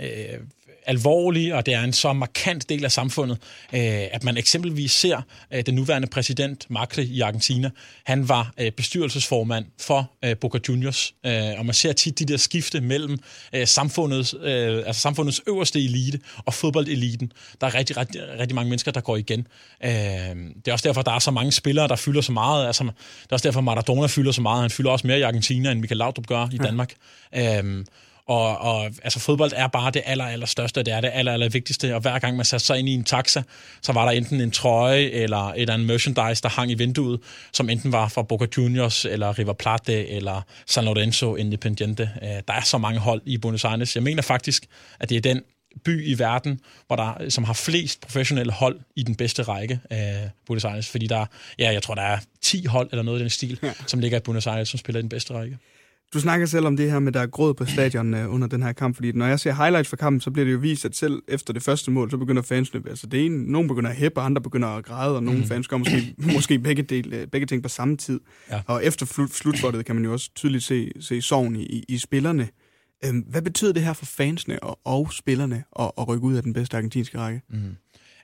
øh, alvorlig, og det er en så markant del af samfundet, øh, at man eksempelvis ser øh, den nuværende præsident Macri i Argentina. Han var øh, bestyrelsesformand for Boca Juniors, og man ser tit de der skifte mellem samfundets, altså samfundets øverste elite og fodboldeliten. Der er rigtig, rigtig, rigtig mange mennesker, der går igen. Det er også derfor, der er så mange spillere, der fylder så meget. Altså, det er også derfor, Maradona fylder så meget. Han fylder også mere i Argentina, end Michael Laudrup gør i Danmark. Ja. Og, og altså, fodbold er bare det aller, aller største, det er det aller, aller vigtigste. Og hver gang man satte sig ind i en taxa, så var der enten en trøje eller et eller andet merchandise, der hang i vinduet, som enten var fra Boca Juniors, eller River Plate, eller San Lorenzo Independiente. Øh, der er så mange hold i Buenos Aires. Jeg mener faktisk, at det er den by i verden, hvor der, som har flest professionelle hold i den bedste række af Buenos Aires, fordi der, ja, jeg tror, der er 10 hold eller noget i den stil, ja. som ligger i Buenos Aires, som spiller i den bedste række. Du snakker selv om det her med, der er gråd på stadion uh, under den her kamp, fordi når jeg ser highlights fra kampen, så bliver det jo vist, at selv efter det første mål, så begynder fansene, altså det ene, nogen begynder at hæppe, andre begynder at græde, og nogle mm. fans gør måske, *laughs* måske begge, del, øh, begge ting på samme tid. Ja. Og efter slut, slutspottet kan man jo også tydeligt se, se sorgen i, i, i spillerne. Øhm, hvad betyder det her for fansene og, og spillerne at, at rykke ud af den bedste argentinske række? Mm.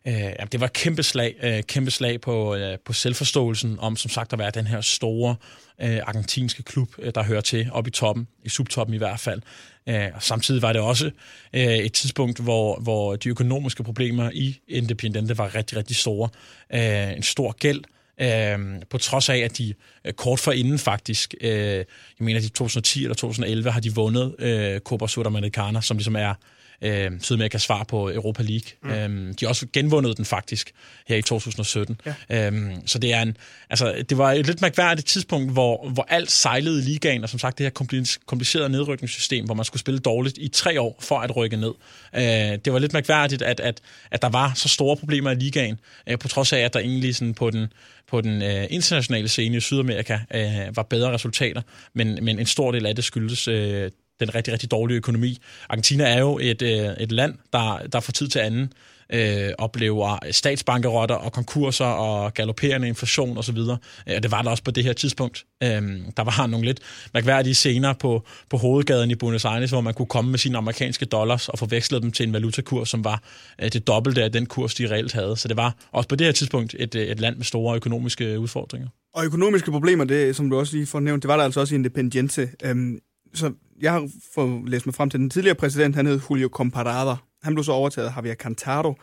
Øh, det var et kæmpe slag, øh, kæmpe slag på, øh, på selvforståelsen om, som sagt, at være den her store øh, argentinske klub, øh, der hører til op i toppen, i subtoppen i hvert fald. Øh, og samtidig var det også øh, et tidspunkt, hvor, hvor de økonomiske problemer i Independiente var rigtig, rigtig store. Øh, en stor gæld, Øh, på trods af, at de øh, kort forinden faktisk, øh, jeg mener de 2010 eller 2011, har de vundet øh, Copa Sudamericana, som ligesom er øh, Sydamerika svar på Europa League. Mm. Øhm, de har også genvundet den faktisk her i 2017. Ja. Øhm, så det er en, altså, det var et lidt mærkværdigt tidspunkt, hvor, hvor alt sejlede i ligaen, og som sagt det her komplicerede nedrykningssystem, hvor man skulle spille dårligt i tre år for at rykke ned. Øh, det var lidt mærkværdigt, at, at, at der var så store problemer i ligaen, øh, på trods af, at der egentlig sådan på den på den øh, internationale scene i Sydamerika øh, var bedre resultater, men, men en stor del af det skyldes øh, den rigtig, rigtig dårlige økonomi. Argentina er jo et, øh, et land, der, der fra tid til anden øh, oplever statsbankerotter og konkurser og galopperende inflation osv. Øh, og det var der også på det her tidspunkt. Øh, der var nogle lidt mærkværdige scener på, på hovedgaden i Buenos Aires, hvor man kunne komme med sine amerikanske dollars og forveksle dem til en valutakurs, som var øh, det dobbelte af den kurs, de reelt havde. Så det var også på det her tidspunkt et, øh, et land med store økonomiske udfordringer. Og økonomiske problemer, det, som du også lige får nævnt, det var der altså også i Independiente. Øhm, så jeg har fået læst mig frem til den tidligere præsident, han hed Julio Comparada. Han blev så overtaget af Javier Cantaro.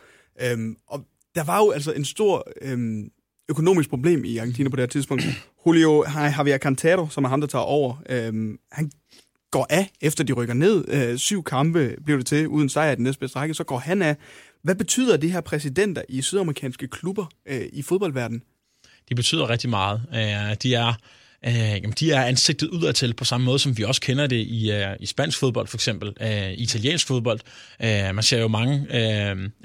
Øhm, og der var jo altså en stor øhm, økonomisk problem i Argentina på det her tidspunkt. *clears throat* Julio Javier Cantaro, som er ham, der tager over, øhm, han går af, efter de rykker ned. Øh, syv kampe blev det til, uden sejr i den næstbedste række, så går han af. Hvad betyder det her præsidenter i sydamerikanske klubber øh, i fodboldverdenen? De betyder rigtig meget. Uh, de er øh, jamen, de er ansigtet udadtil på samme måde, som vi også kender det i, øh, i spansk fodbold for eksempel, i italiensk fodbold. Uh, man ser jo mange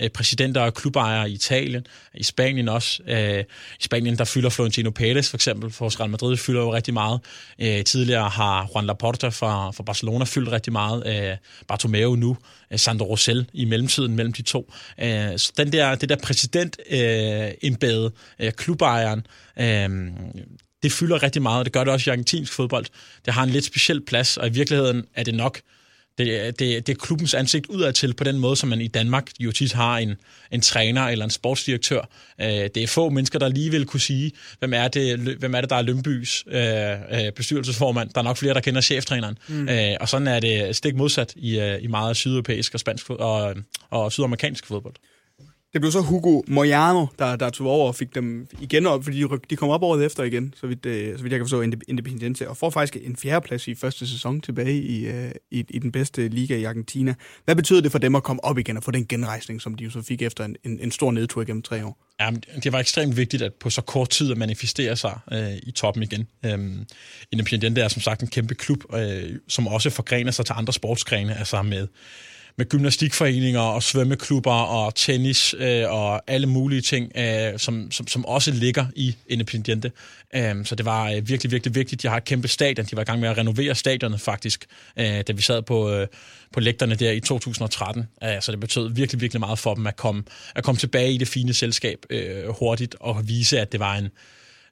uh, præsidenter og klubejere i Italien, i Spanien også. Uh, I Spanien der fylder Florentino Pérez for eksempel, for Real Madrid fylder jo rigtig meget. Uh, tidligere har Juan Laporta fra, fra Barcelona fyldt rigtig meget. Uh, Bartomeu nu, Sandro Rosell i mellemtiden mellem de to. Uh, så den der, det der præsident-embede, uh, klubejeren, uh, det fylder rigtig meget, og det gør det også i argentinsk fodbold. Det har en lidt speciel plads, og i virkeligheden er det nok det, det, det er klubbens ansigt udadtil på den måde, som man i Danmark jo tit har en, en træner eller en sportsdirektør. Øh, det er få mennesker, der lige vil kunne sige, hvem er det, hvem er det der er Lønbys øh, øh, bestyrelsesformand. Der er nok flere, der kender cheftræneren. Mm. og sådan er det stik modsat i, i meget sydeuropæisk og spansk og, og sydamerikansk fodbold. Det blev så Hugo Moyano, der, der tog over og fik dem igen op, fordi de, de kom op året efter igen, så vidt, øh, så vidt jeg kan forstå, Independiente, og får faktisk en fjerdeplads i første sæson tilbage i, øh, i, i den bedste liga i Argentina. Hvad betyder det for dem at komme op igen og få den genrejsning, som de jo så fik efter en, en, en stor nedtur gennem tre år? Ja, det var ekstremt vigtigt at på så kort tid at manifestere sig øh, i toppen igen. Øhm, Independiente er som sagt en kæmpe klub, øh, som også forgrener sig til andre sportsgrene, altså med med gymnastikforeninger og svømmeklubber og tennis øh, og alle mulige ting, øh, som, som, som også ligger i Independiente. Øh, så det var øh, virkelig, virkelig vigtigt. De har et kæmpe stadion. De var i gang med at renovere stadionet faktisk, øh, da vi sad på, øh, på lægterne der i 2013. Øh, så det betød virkelig, virkelig meget for dem at komme, at komme tilbage i det fine selskab øh, hurtigt og vise, at det var en,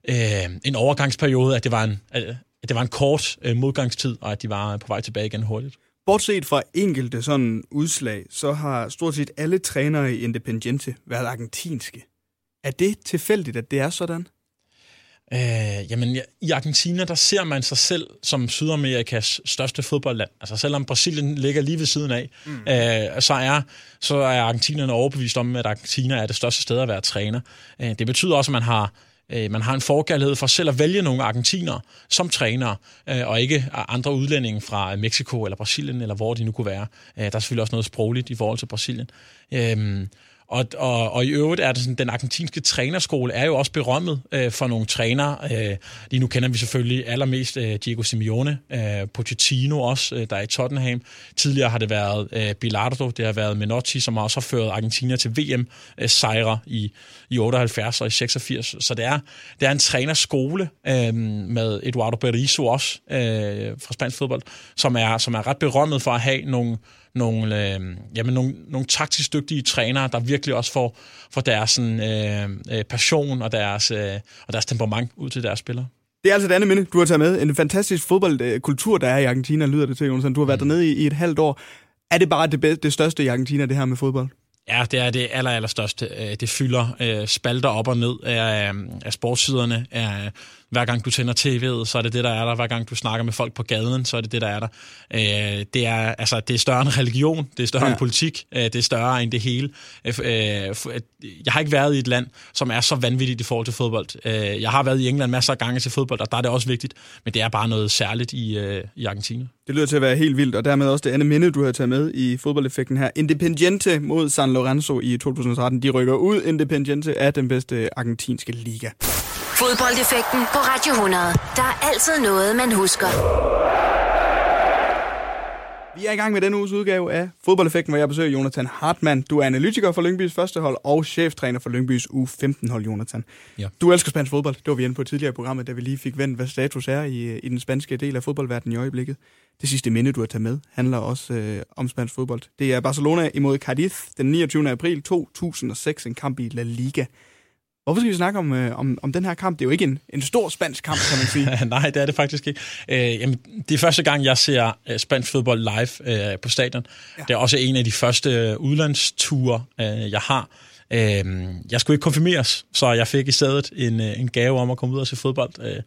øh, en overgangsperiode, at det var en, øh, at det var en kort øh, modgangstid, og at de var på vej tilbage igen hurtigt. Bortset fra enkelte sådan udslag, så har stort set alle trænere i Independiente været argentinske. Er det tilfældigt, at det er sådan? Øh, jamen, i Argentina, der ser man sig selv som Sydamerikas største fodboldland. Altså, selvom Brasilien ligger lige ved siden af, mm. øh, så, er, så er argentinerne overbevist om, at Argentina er det største sted at være træner. Øh, det betyder også, at man har Øh, man har en forkærlighed for selv at vælge nogle argentiner som trænere, øh, og ikke andre udlændinge fra Mexico eller Brasilien, eller hvor de nu kunne være. Øh, der er selvfølgelig også noget sprogligt i forhold til Brasilien. Øhm, og, og, og i øvrigt er det sådan, den argentinske trænerskole er jo også berømmet øh, for nogle trænere. Øh, lige nu kender vi selvfølgelig allermest øh, Diego Simeone, øh, Pochettino også, øh, der er i Tottenham. Tidligere har det været øh, Bilardo, det har været Menotti, som også har ført Argentina til VM-sejre øh, i, i 78 og i 86. Så det er, det er en trænerskole øh, med Eduardo Berizzo også øh, fra spansk fodbold, som er, som er ret berømmet for at have nogle nogle, øh, jamen nogle, nogle taktisk dygtige trænere, der virkelig også får, får deres sådan, øh, øh, passion og deres, øh, og deres temperament ud til deres spillere. Det er altså et andet minde, du har taget med. En fantastisk fodboldkultur, der er i Argentina, lyder det til, Jonsen. Du har været mm. dernede i, i et halvt år. Er det bare det, bedste, det største i Argentina, det her med fodbold? Ja, det er det aller, aller største. Øh, det fylder øh, spalter op og ned af, af sportssiderne, af hver gang du tænder tv'et, så er det det, der er der. Hver gang du snakker med folk på gaden, så er det det, der er der. Øh, det, er, altså, det er større end religion, det er større ja. end politik, øh, det er større end det hele. Øh, øh, jeg har ikke været i et land, som er så vanvittigt i forhold til fodbold. Øh, jeg har været i England masser af gange til fodbold, og der er det også vigtigt, men det er bare noget særligt i, øh, i Argentina. Det lyder til at være helt vildt, og dermed også det andet minde, du har taget med i fodboldeffekten her. Independiente mod San Lorenzo i 2013. De rykker ud. Independiente af den bedste argentinske liga. Fodboldeffekten på Radio 100. Der er altid noget, man husker. Vi er i gang med denne uges udgave af Fodboldeffekten, hvor jeg besøger Jonathan Hartmann. Du er analytiker for Lyngbys første hold og cheftræner for Lyngbys U15-hold, Jonathan. Ja. Du elsker spansk fodbold. Det var vi inde på tidligere i programmet, da vi lige fik vendt, hvad status er i, i den spanske del af fodboldverdenen i øjeblikket. Det sidste minde, du har taget med, handler også øh, om spansk fodbold. Det er Barcelona imod Cadiz den 29. april 2006, en kamp i La Liga. Hvorfor skal vi snakke om, øh, om, om den her kamp? Det er jo ikke en, en stor spansk kamp, kan man sige. *laughs* Nej, det er det faktisk ikke. Øh, jamen, det er første gang, jeg ser øh, spansk fodbold live øh, på stadion. Ja. Det er også en af de første øh, udlandsture, øh, jeg har. Øh, jeg skulle ikke konfirmeres, så jeg fik i stedet en, øh, en gave om at komme ud og se fodbold. Øh,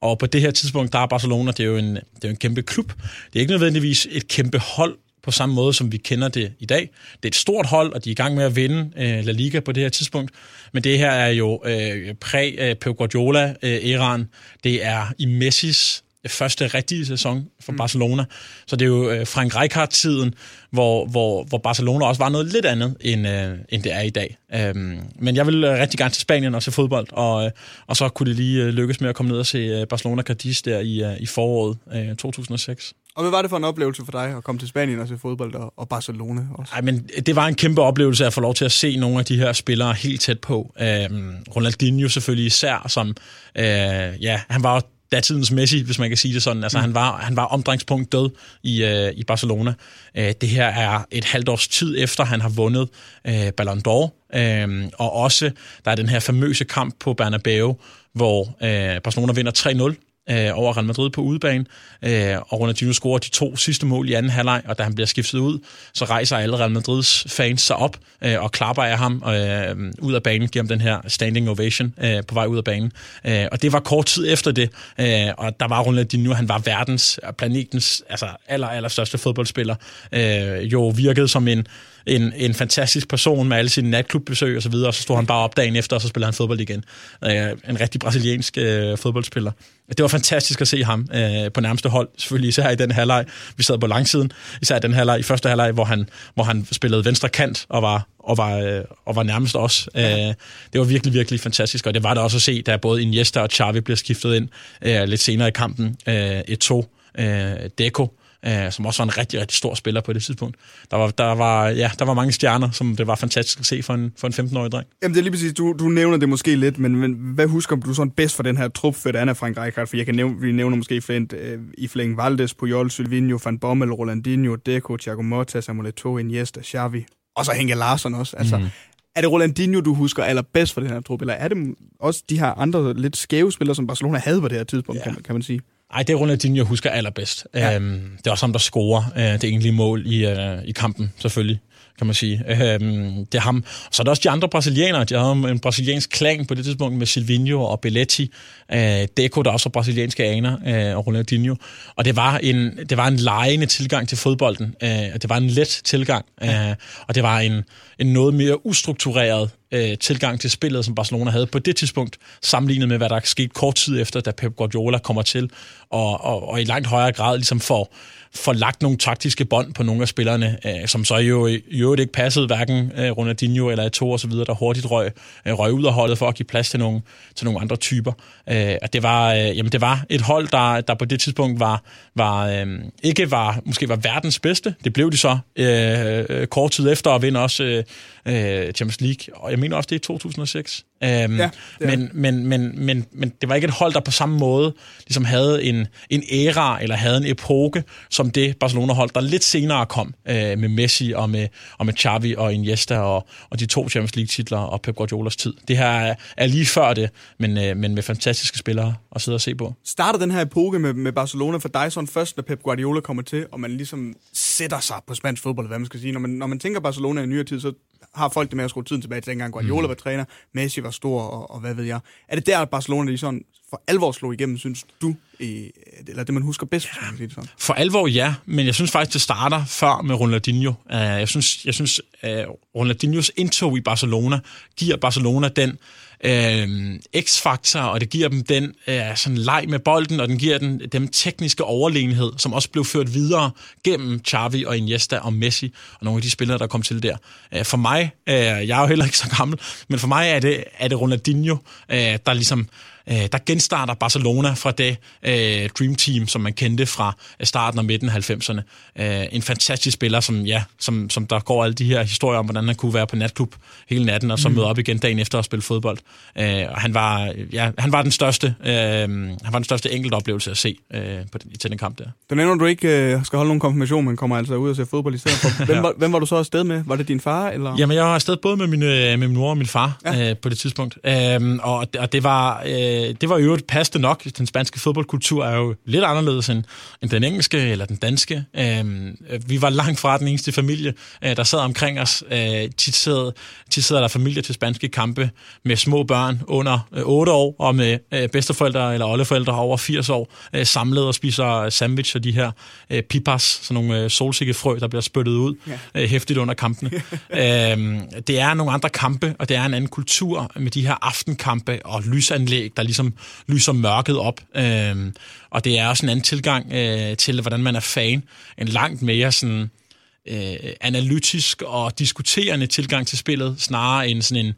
og på det her tidspunkt, der er Barcelona, det er jo en, det er jo en kæmpe klub. Det er ikke nødvendigvis et kæmpe hold, på samme måde, som vi kender det i dag. Det er et stort hold, og de er i gang med at vinde øh, La Liga på det her tidspunkt. Men det her er jo øh, præ-Pep øh, Guardiola-æraen. Øh, det er i Messis første rigtige sæson for mm. Barcelona. Så det er jo øh, Frank Rijkaard-tiden, hvor, hvor, hvor Barcelona også var noget lidt andet, end, øh, end det er i dag. Øhm, men jeg vil øh, rigtig gerne til Spanien og se fodbold, og, øh, og så kunne det lige øh, lykkes med at komme ned og se øh, Barcelona Cadiz der i, øh, i foråret øh, 2006. Og hvad var det for en oplevelse for dig at komme til Spanien og se fodbold og, og Barcelona også? Ej, men det var en kæmpe oplevelse at få lov til at se nogle af de her spillere helt tæt på. Øhm, Ronaldinho selvfølgelig især, som øh, ja, han var datidens Messi, hvis man kan sige det sådan. Altså, mm. han, var, han var omdrejningspunkt død i, øh, i Barcelona. Øh, det her er et halvt års tid efter, han har vundet øh, Ballon d'Or. Øh, og også, der er den her famøse kamp på Bernabeu, hvor øh, Barcelona vinder 3-0 øh, over Real Madrid på udebane, øh, og Ronaldinho scorer de to sidste mål i anden halvleg, og da han bliver skiftet ud, så rejser alle Real Madrids fans sig op øh, og klapper af ham øh, ud af banen, giver ham den her standing ovation øh, på vej ud af banen. Øh, og det var kort tid efter det, øh, og der var Ronaldinho, han var verdens, planetens altså aller, aller største fodboldspiller, øh, jo virkede som en en, en fantastisk person med alle sine natklubbesøg og så videre, og så stod han bare op dagen efter, og så spillede han fodbold igen. Øh, en rigtig brasiliansk øh, fodboldspiller. Det var fantastisk at se ham øh, på nærmeste hold, selvfølgelig især i den halvleg. Vi sad på langsiden, især i den halvleg, i første halvleg, hvor han, hvor han spillede venstre kant og var, og var, øh, og var nærmest os. Øh, det var virkelig, virkelig fantastisk, og det var det også at se, da både Iniesta og Xavi blev skiftet ind øh, lidt senere i kampen. Øh, Eto, øh, Deco, øh, som også var en rigtig, rigtig stor spiller på det tidspunkt. Der var, der var, ja, der var mange stjerner, som det var fantastisk at se for en, for en 15-årig dreng. Jamen det er lige præcis, du, du nævner det måske lidt, men, men hvad husker du sådan bedst for den her trup, for Anna Frank Rijkaard? For jeg kan nævne, vi nævner måske flint, øh, i flæng Valdes, Puyol, Silvinho, Van Bommel, Rolandinho, Deco, Thiago Motta, Samuel Eto'o, Iniesta, Xavi, og så Henke Larsson også. Altså, mm. Er det Rolandinho, du husker allerbedst for den her trup, eller er det også de her andre lidt skæve spillere, som Barcelona havde på det her tidspunkt, ja. kan, kan man sige? Ej, det er Ronaldinho, jeg husker allerbedst. Ja. Øhm, det er også ham, der scorer øh, det egentlige mål i, øh, i kampen, selvfølgelig kan man sige. Øhm, det er ham. Så er der også de andre brasilianere. De havde en brasiliansk klan på det tidspunkt med Silvinho og Belletti. Øh, Deco, der også var brasilianske aner, øh, og Ronaldinho. Og det var en, det var en lejende tilgang til fodbolden. Øh, det var en let tilgang. Øh, og det var en, en noget mere ustruktureret øh, tilgang til spillet, som Barcelona havde på det tidspunkt, sammenlignet med, hvad der er sket kort tid efter, da Pep Guardiola kommer til, og, og, og i langt højere grad ligesom får får lagt nogle taktiske bånd på nogle af spillerne, øh, som så jo i øvrigt ikke passede, hverken øh, Ronaldinho eller Eto'o og så videre, der hurtigt røg, øh, røg ud af holdet for at give plads til nogle, til nogle andre typer. Øh, og det var, øh, jamen det var et hold, der, der på det tidspunkt var, var øh, ikke var, måske var verdens bedste. Det blev de så øh, øh kort tid efter og vinde også øh, øh, Champions League, og jeg mener også det i 2006. Øhm, ja, men, men, men, men, men det var ikke et hold, der på samme måde ligesom havde en, en æra eller havde en epoke, som det Barcelona-hold, der lidt senere kom øh, med Messi og med, og med Xavi og Iniesta og, og de to Champions League-titler og Pep Guardiolas tid. Det her er, er lige før det, men, øh, men med fantastiske spillere at sidde og se på. Starter den her epoke med, med Barcelona for dig sådan først, når Pep Guardiola kommer til, og man ligesom sætter sig på spansk fodbold, hvad man skal sige. Når man, når man tænker Barcelona i nyere tid, så har folk det med at skrue tiden tilbage til dengang Guardiola mm. var træner, Messi var stor, og, og hvad ved jeg. Er det der, at Barcelona de sådan for alvor slog igennem, synes du? I, eller det, man husker bedst, hvis man sige det sådan? For alvor, ja. Men jeg synes faktisk, det starter før med Ronaldinho. Uh, jeg synes, jeg synes uh, Ronaldinhos indtog i Barcelona giver Barcelona den øh, x-faktor, og det giver dem den øh, sådan leg med bolden, og den giver den dem tekniske overlegenhed, som også blev ført videre gennem Xavi og Iniesta og Messi, og nogle af de spillere, der kom til der. Øh, for mig, øh, jeg er jo heller ikke så gammel, men for mig er det, er det Ronaldinho, øh, der ligesom øh, der genstarter Barcelona fra det øh, Dream Team, som man kendte fra starten og midten af 90'erne. Øh, en fantastisk spiller, som, ja, som, som der går alle de her historier om, hvordan han kunne være på natklub hele natten, og så mm. møde op igen dagen efter at spille fodbold. Øh, og han var, ja, han var den største, øh, han var den største enkelt oplevelse at se øh, på den, til den kamp der. Den nævner du ikke øh, skal holde nogen konfirmation, men kommer altså ud og se fodbold i stedet for. *laughs* Hvem, ja. var, hvem var du så afsted med? Var det din far? Eller? Jamen, jeg var afsted både med min, med min mor og min far ja. øh, på det tidspunkt. Øh, og, og det var, øh, det var jo passende nok. Den spanske fodboldkultur er jo lidt anderledes end, end den engelske eller den danske. Øh, vi var langt fra den eneste familie, øh, der sad omkring os. Øh, tit, sidder, tit sidder der familier til spanske kampe med små børn under øh, 8 år, og med øh, bedsteforældre eller oldeforældre over 80 år, øh, samlet og spiser sandwich og de her øh, pipas, sådan nogle øh, solsikkefrø, der bliver spyttet ud ja. øh, hæftigt under kampene. *laughs* øh, det er nogle andre kampe, og det er en anden kultur med de her aftenkampe og lysanlæg, der ligesom lyser mørket op. Øh, og det er også en anden tilgang øh, til, hvordan man er fan. En langt mere sådan øh, analytisk og diskuterende tilgang til spillet, snarere end sådan en,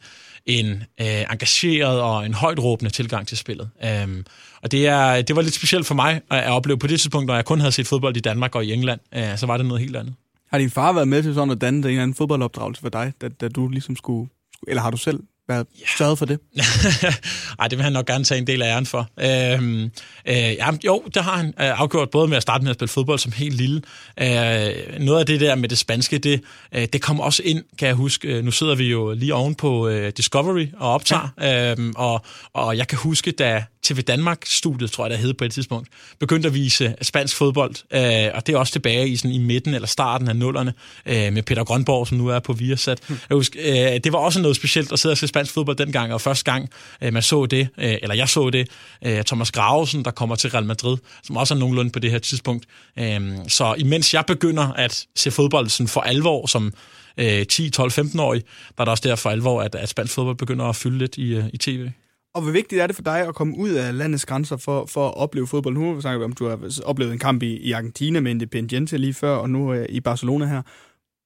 en øh, engageret og en højt råbende tilgang til spillet. Um, og det, er, det var lidt specielt for mig at opleve på det tidspunkt, når jeg kun havde set fodbold i Danmark og i England, øh, så var det noget helt andet. Har din far været med til sådan at danne en eller anden fodboldopdragelse for dig, da, da du ligesom skulle, eller har du selv været ja. sørget for det? *laughs* Nej, det vil han nok gerne tage en del af æren for. Øhm, øh, ja, jo, det har han øh, afgjort, både med at starte med at spille fodbold som helt lille. Øh, noget af det der med det spanske, det, øh, det kom også ind, kan jeg huske. Nu sidder vi jo lige oven på øh, Discovery og optager, ja. øhm, og, og jeg kan huske, da TV Danmark-studiet, tror jeg, der hed på et tidspunkt, begyndte at vise spansk fodbold, øh, og det er også tilbage i, sådan, i midten eller starten af nullerne, øh, med Peter Grønborg, som nu er på Viasat. Hmm. Jeg husker, øh, det var også noget specielt at sidde og se spansk fodbold dengang, og første gang øh, man så det, øh, eller jeg så det, øh, Thomas Gravesen, der kommer til Real Madrid, som også er nogenlunde på det her tidspunkt. Øh, så imens jeg begynder at se fodbold sådan for alvor, som øh, 10, 12, 15-årig, der er der også der for alvor, at, at spansk fodbold begynder at fylde lidt i, øh, i tv. Og hvor vigtigt er det for dig at komme ud af landets grænser for, for at opleve fodbold? Nu snakker vi om, du har oplevet en kamp i, i Argentina med Independiente lige før, og nu øh, i Barcelona her.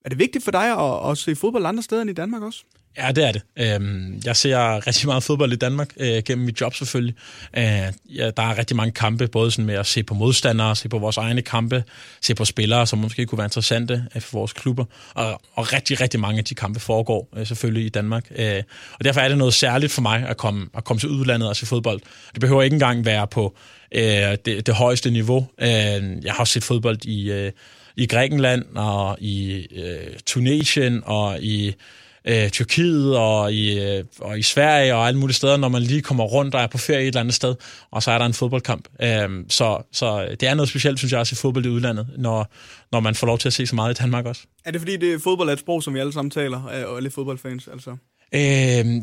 Er det vigtigt for dig at, at se fodbold andre steder end i Danmark også? Ja, det er det. Øhm, jeg ser rigtig meget fodbold i Danmark, øh, gennem mit job selvfølgelig. Øh, ja, der er rigtig mange kampe, både sådan med at se på modstandere, se på vores egne kampe, se på spillere, som måske kunne være interessante øh, for vores klubber. Og, og rigtig, rigtig mange af de kampe foregår selvfølgelig i Danmark. Og derfor er det noget særligt for mig at komme, at komme til udlandet og se fodbold. Det behøver ikke engang være på det, det højeste niveau. Jeg har set fodbold i, i Grækenland og i Tunesien og i øh, Tyrkiet og i, øh, og i Sverige og alle mulige steder, når man lige kommer rundt og er på ferie et eller andet sted, og så er der en fodboldkamp. Øh, så, så det er noget specielt, synes jeg, at se fodbold i udlandet, når, når man får lov til at se så meget i Danmark også. Er det fordi, det er fodbold er et sprog, som vi alle sammen taler, øh, og alle fodboldfans altså? Øh,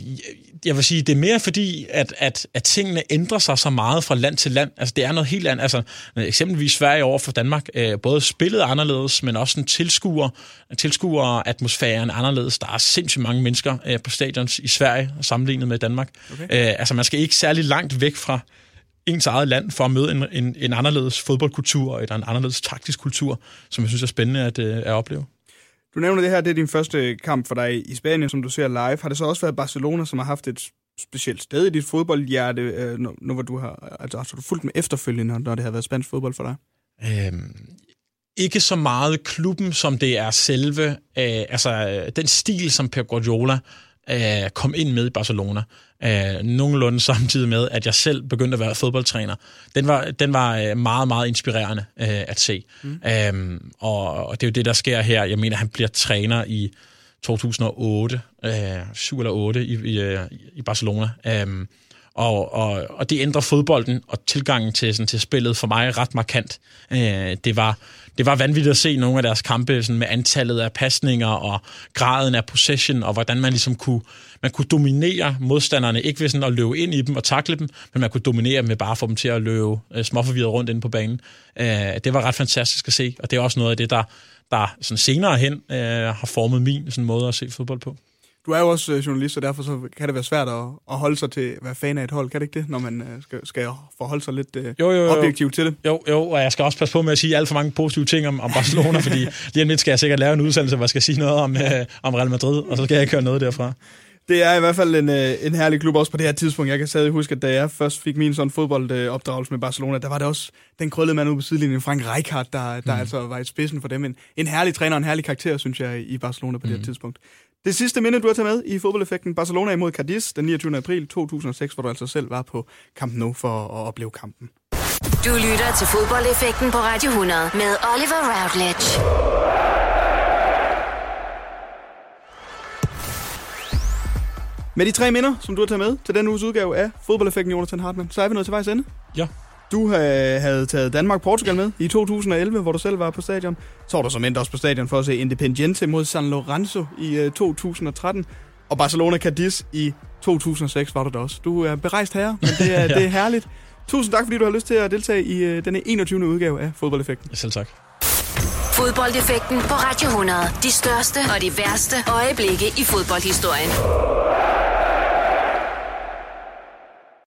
jeg vil sige, det er mere fordi, at, at, at tingene ændrer sig så meget fra land til land. Altså, det er noget helt andet. Altså, eksempelvis Sverige over for Danmark, øh, både spillet anderledes, men også en tilskuer, tilskuer atmosfæren anderledes. Der er sindssygt mange mennesker øh, på stadions i Sverige, sammenlignet med Danmark. Okay. Øh, altså, man skal ikke særlig langt væk fra ens eget land for at møde en, en, en anderledes fodboldkultur, eller en anderledes taktisk kultur, som jeg synes er spændende at, øh, at opleve. Du nævner det her, det er din første kamp for dig i Spanien, som du ser live. Har det så også været Barcelona, som har haft et specielt sted i dit fodboldhjerte, øh, når, når, hvor du har, altså, har du fulgt med efterfølgende, når det har været spansk fodbold for dig? Øhm, ikke så meget klubben, som det er selve, øh, altså øh, den stil, som Pep Guardiola øh, kom ind med i Barcelona, øh, nogenlunde samtidig med, at jeg selv begyndte at være fodboldtræner, den var, den var øh, meget, meget inspirerende øh, at se. Mm. Øhm, og, og det er jo det, der sker her. Jeg mener, han bliver træner i 2008, øh, 7 eller 8 i, i, øh, i Barcelona. Øhm, og, og, og det ændrer fodbolden og tilgangen til, sådan, til spillet for mig ret markant. Øh, det, var, det var vanvittigt at se nogle af deres kampe sådan, med antallet af pasninger og graden af possession, og hvordan man ligesom kunne, man kunne dominere modstanderne, ikke ved sådan at løbe ind i dem og takle dem, men man kunne dominere dem med bare at få dem til at løbe øh, småforvirret rundt inde på banen. Øh, det var ret fantastisk at se, og det er også noget af det, der, der sådan senere hen øh, har formet min sådan måde at se fodbold på. Du er jo også øh, journalist, og derfor så kan det være svært at, at holde sig til at være fan af et hold, kan det ikke det, når man øh, skal, skal forholde sig lidt øh, jo, jo, jo. objektivt til det? Jo, jo, og jeg skal også passe på med at sige alt for mange positive ting om, om Barcelona, fordi *laughs* lige om lidt skal jeg sikkert lave en udsendelse, hvor jeg skal sige noget om, øh, om Real Madrid, og så skal jeg ikke høre noget derfra. Det er i hvert fald en, en herlig klub også på det her tidspunkt. Jeg kan stadig huske, at da jeg først fik min sådan fodboldopdragelse med Barcelona, der var det også den krøllede mand ude på sidelinjen, Frank Rijkaard, der, der mm. altså var i spidsen for dem. En, en herlig træner og en herlig karakter, synes jeg, i Barcelona på mm. det her mm. tidspunkt. Det sidste minde, du har taget med i fodboldeffekten, Barcelona imod Cadiz den 29. april 2006, hvor du altså selv var på Camp Nou for at opleve kampen. Du lytter til fodboldeffekten på Radio 100 med Oliver Routledge. Med de tre minder, som du har taget med til den uges udgave af fodboldeffekten, Jonathan Hartmann, så er vi nået til vejs ende. Ja. Du havde taget Danmark-Portugal med i 2011, hvor du selv var på stadion. Så var du som endt også på stadion for at se Independiente mod San Lorenzo i 2013. Og Barcelona Cadiz i 2006 var du der også. Du er berejst herre, men det er, ja. *laughs* det er herligt. Tusind tak, fordi du har lyst til at deltage i øh, denne 21. udgave af Fodboldeffekten. Selv tak. Fodboldeffekten på Radio 100. De største og de værste øjeblikke i fodboldhistorien.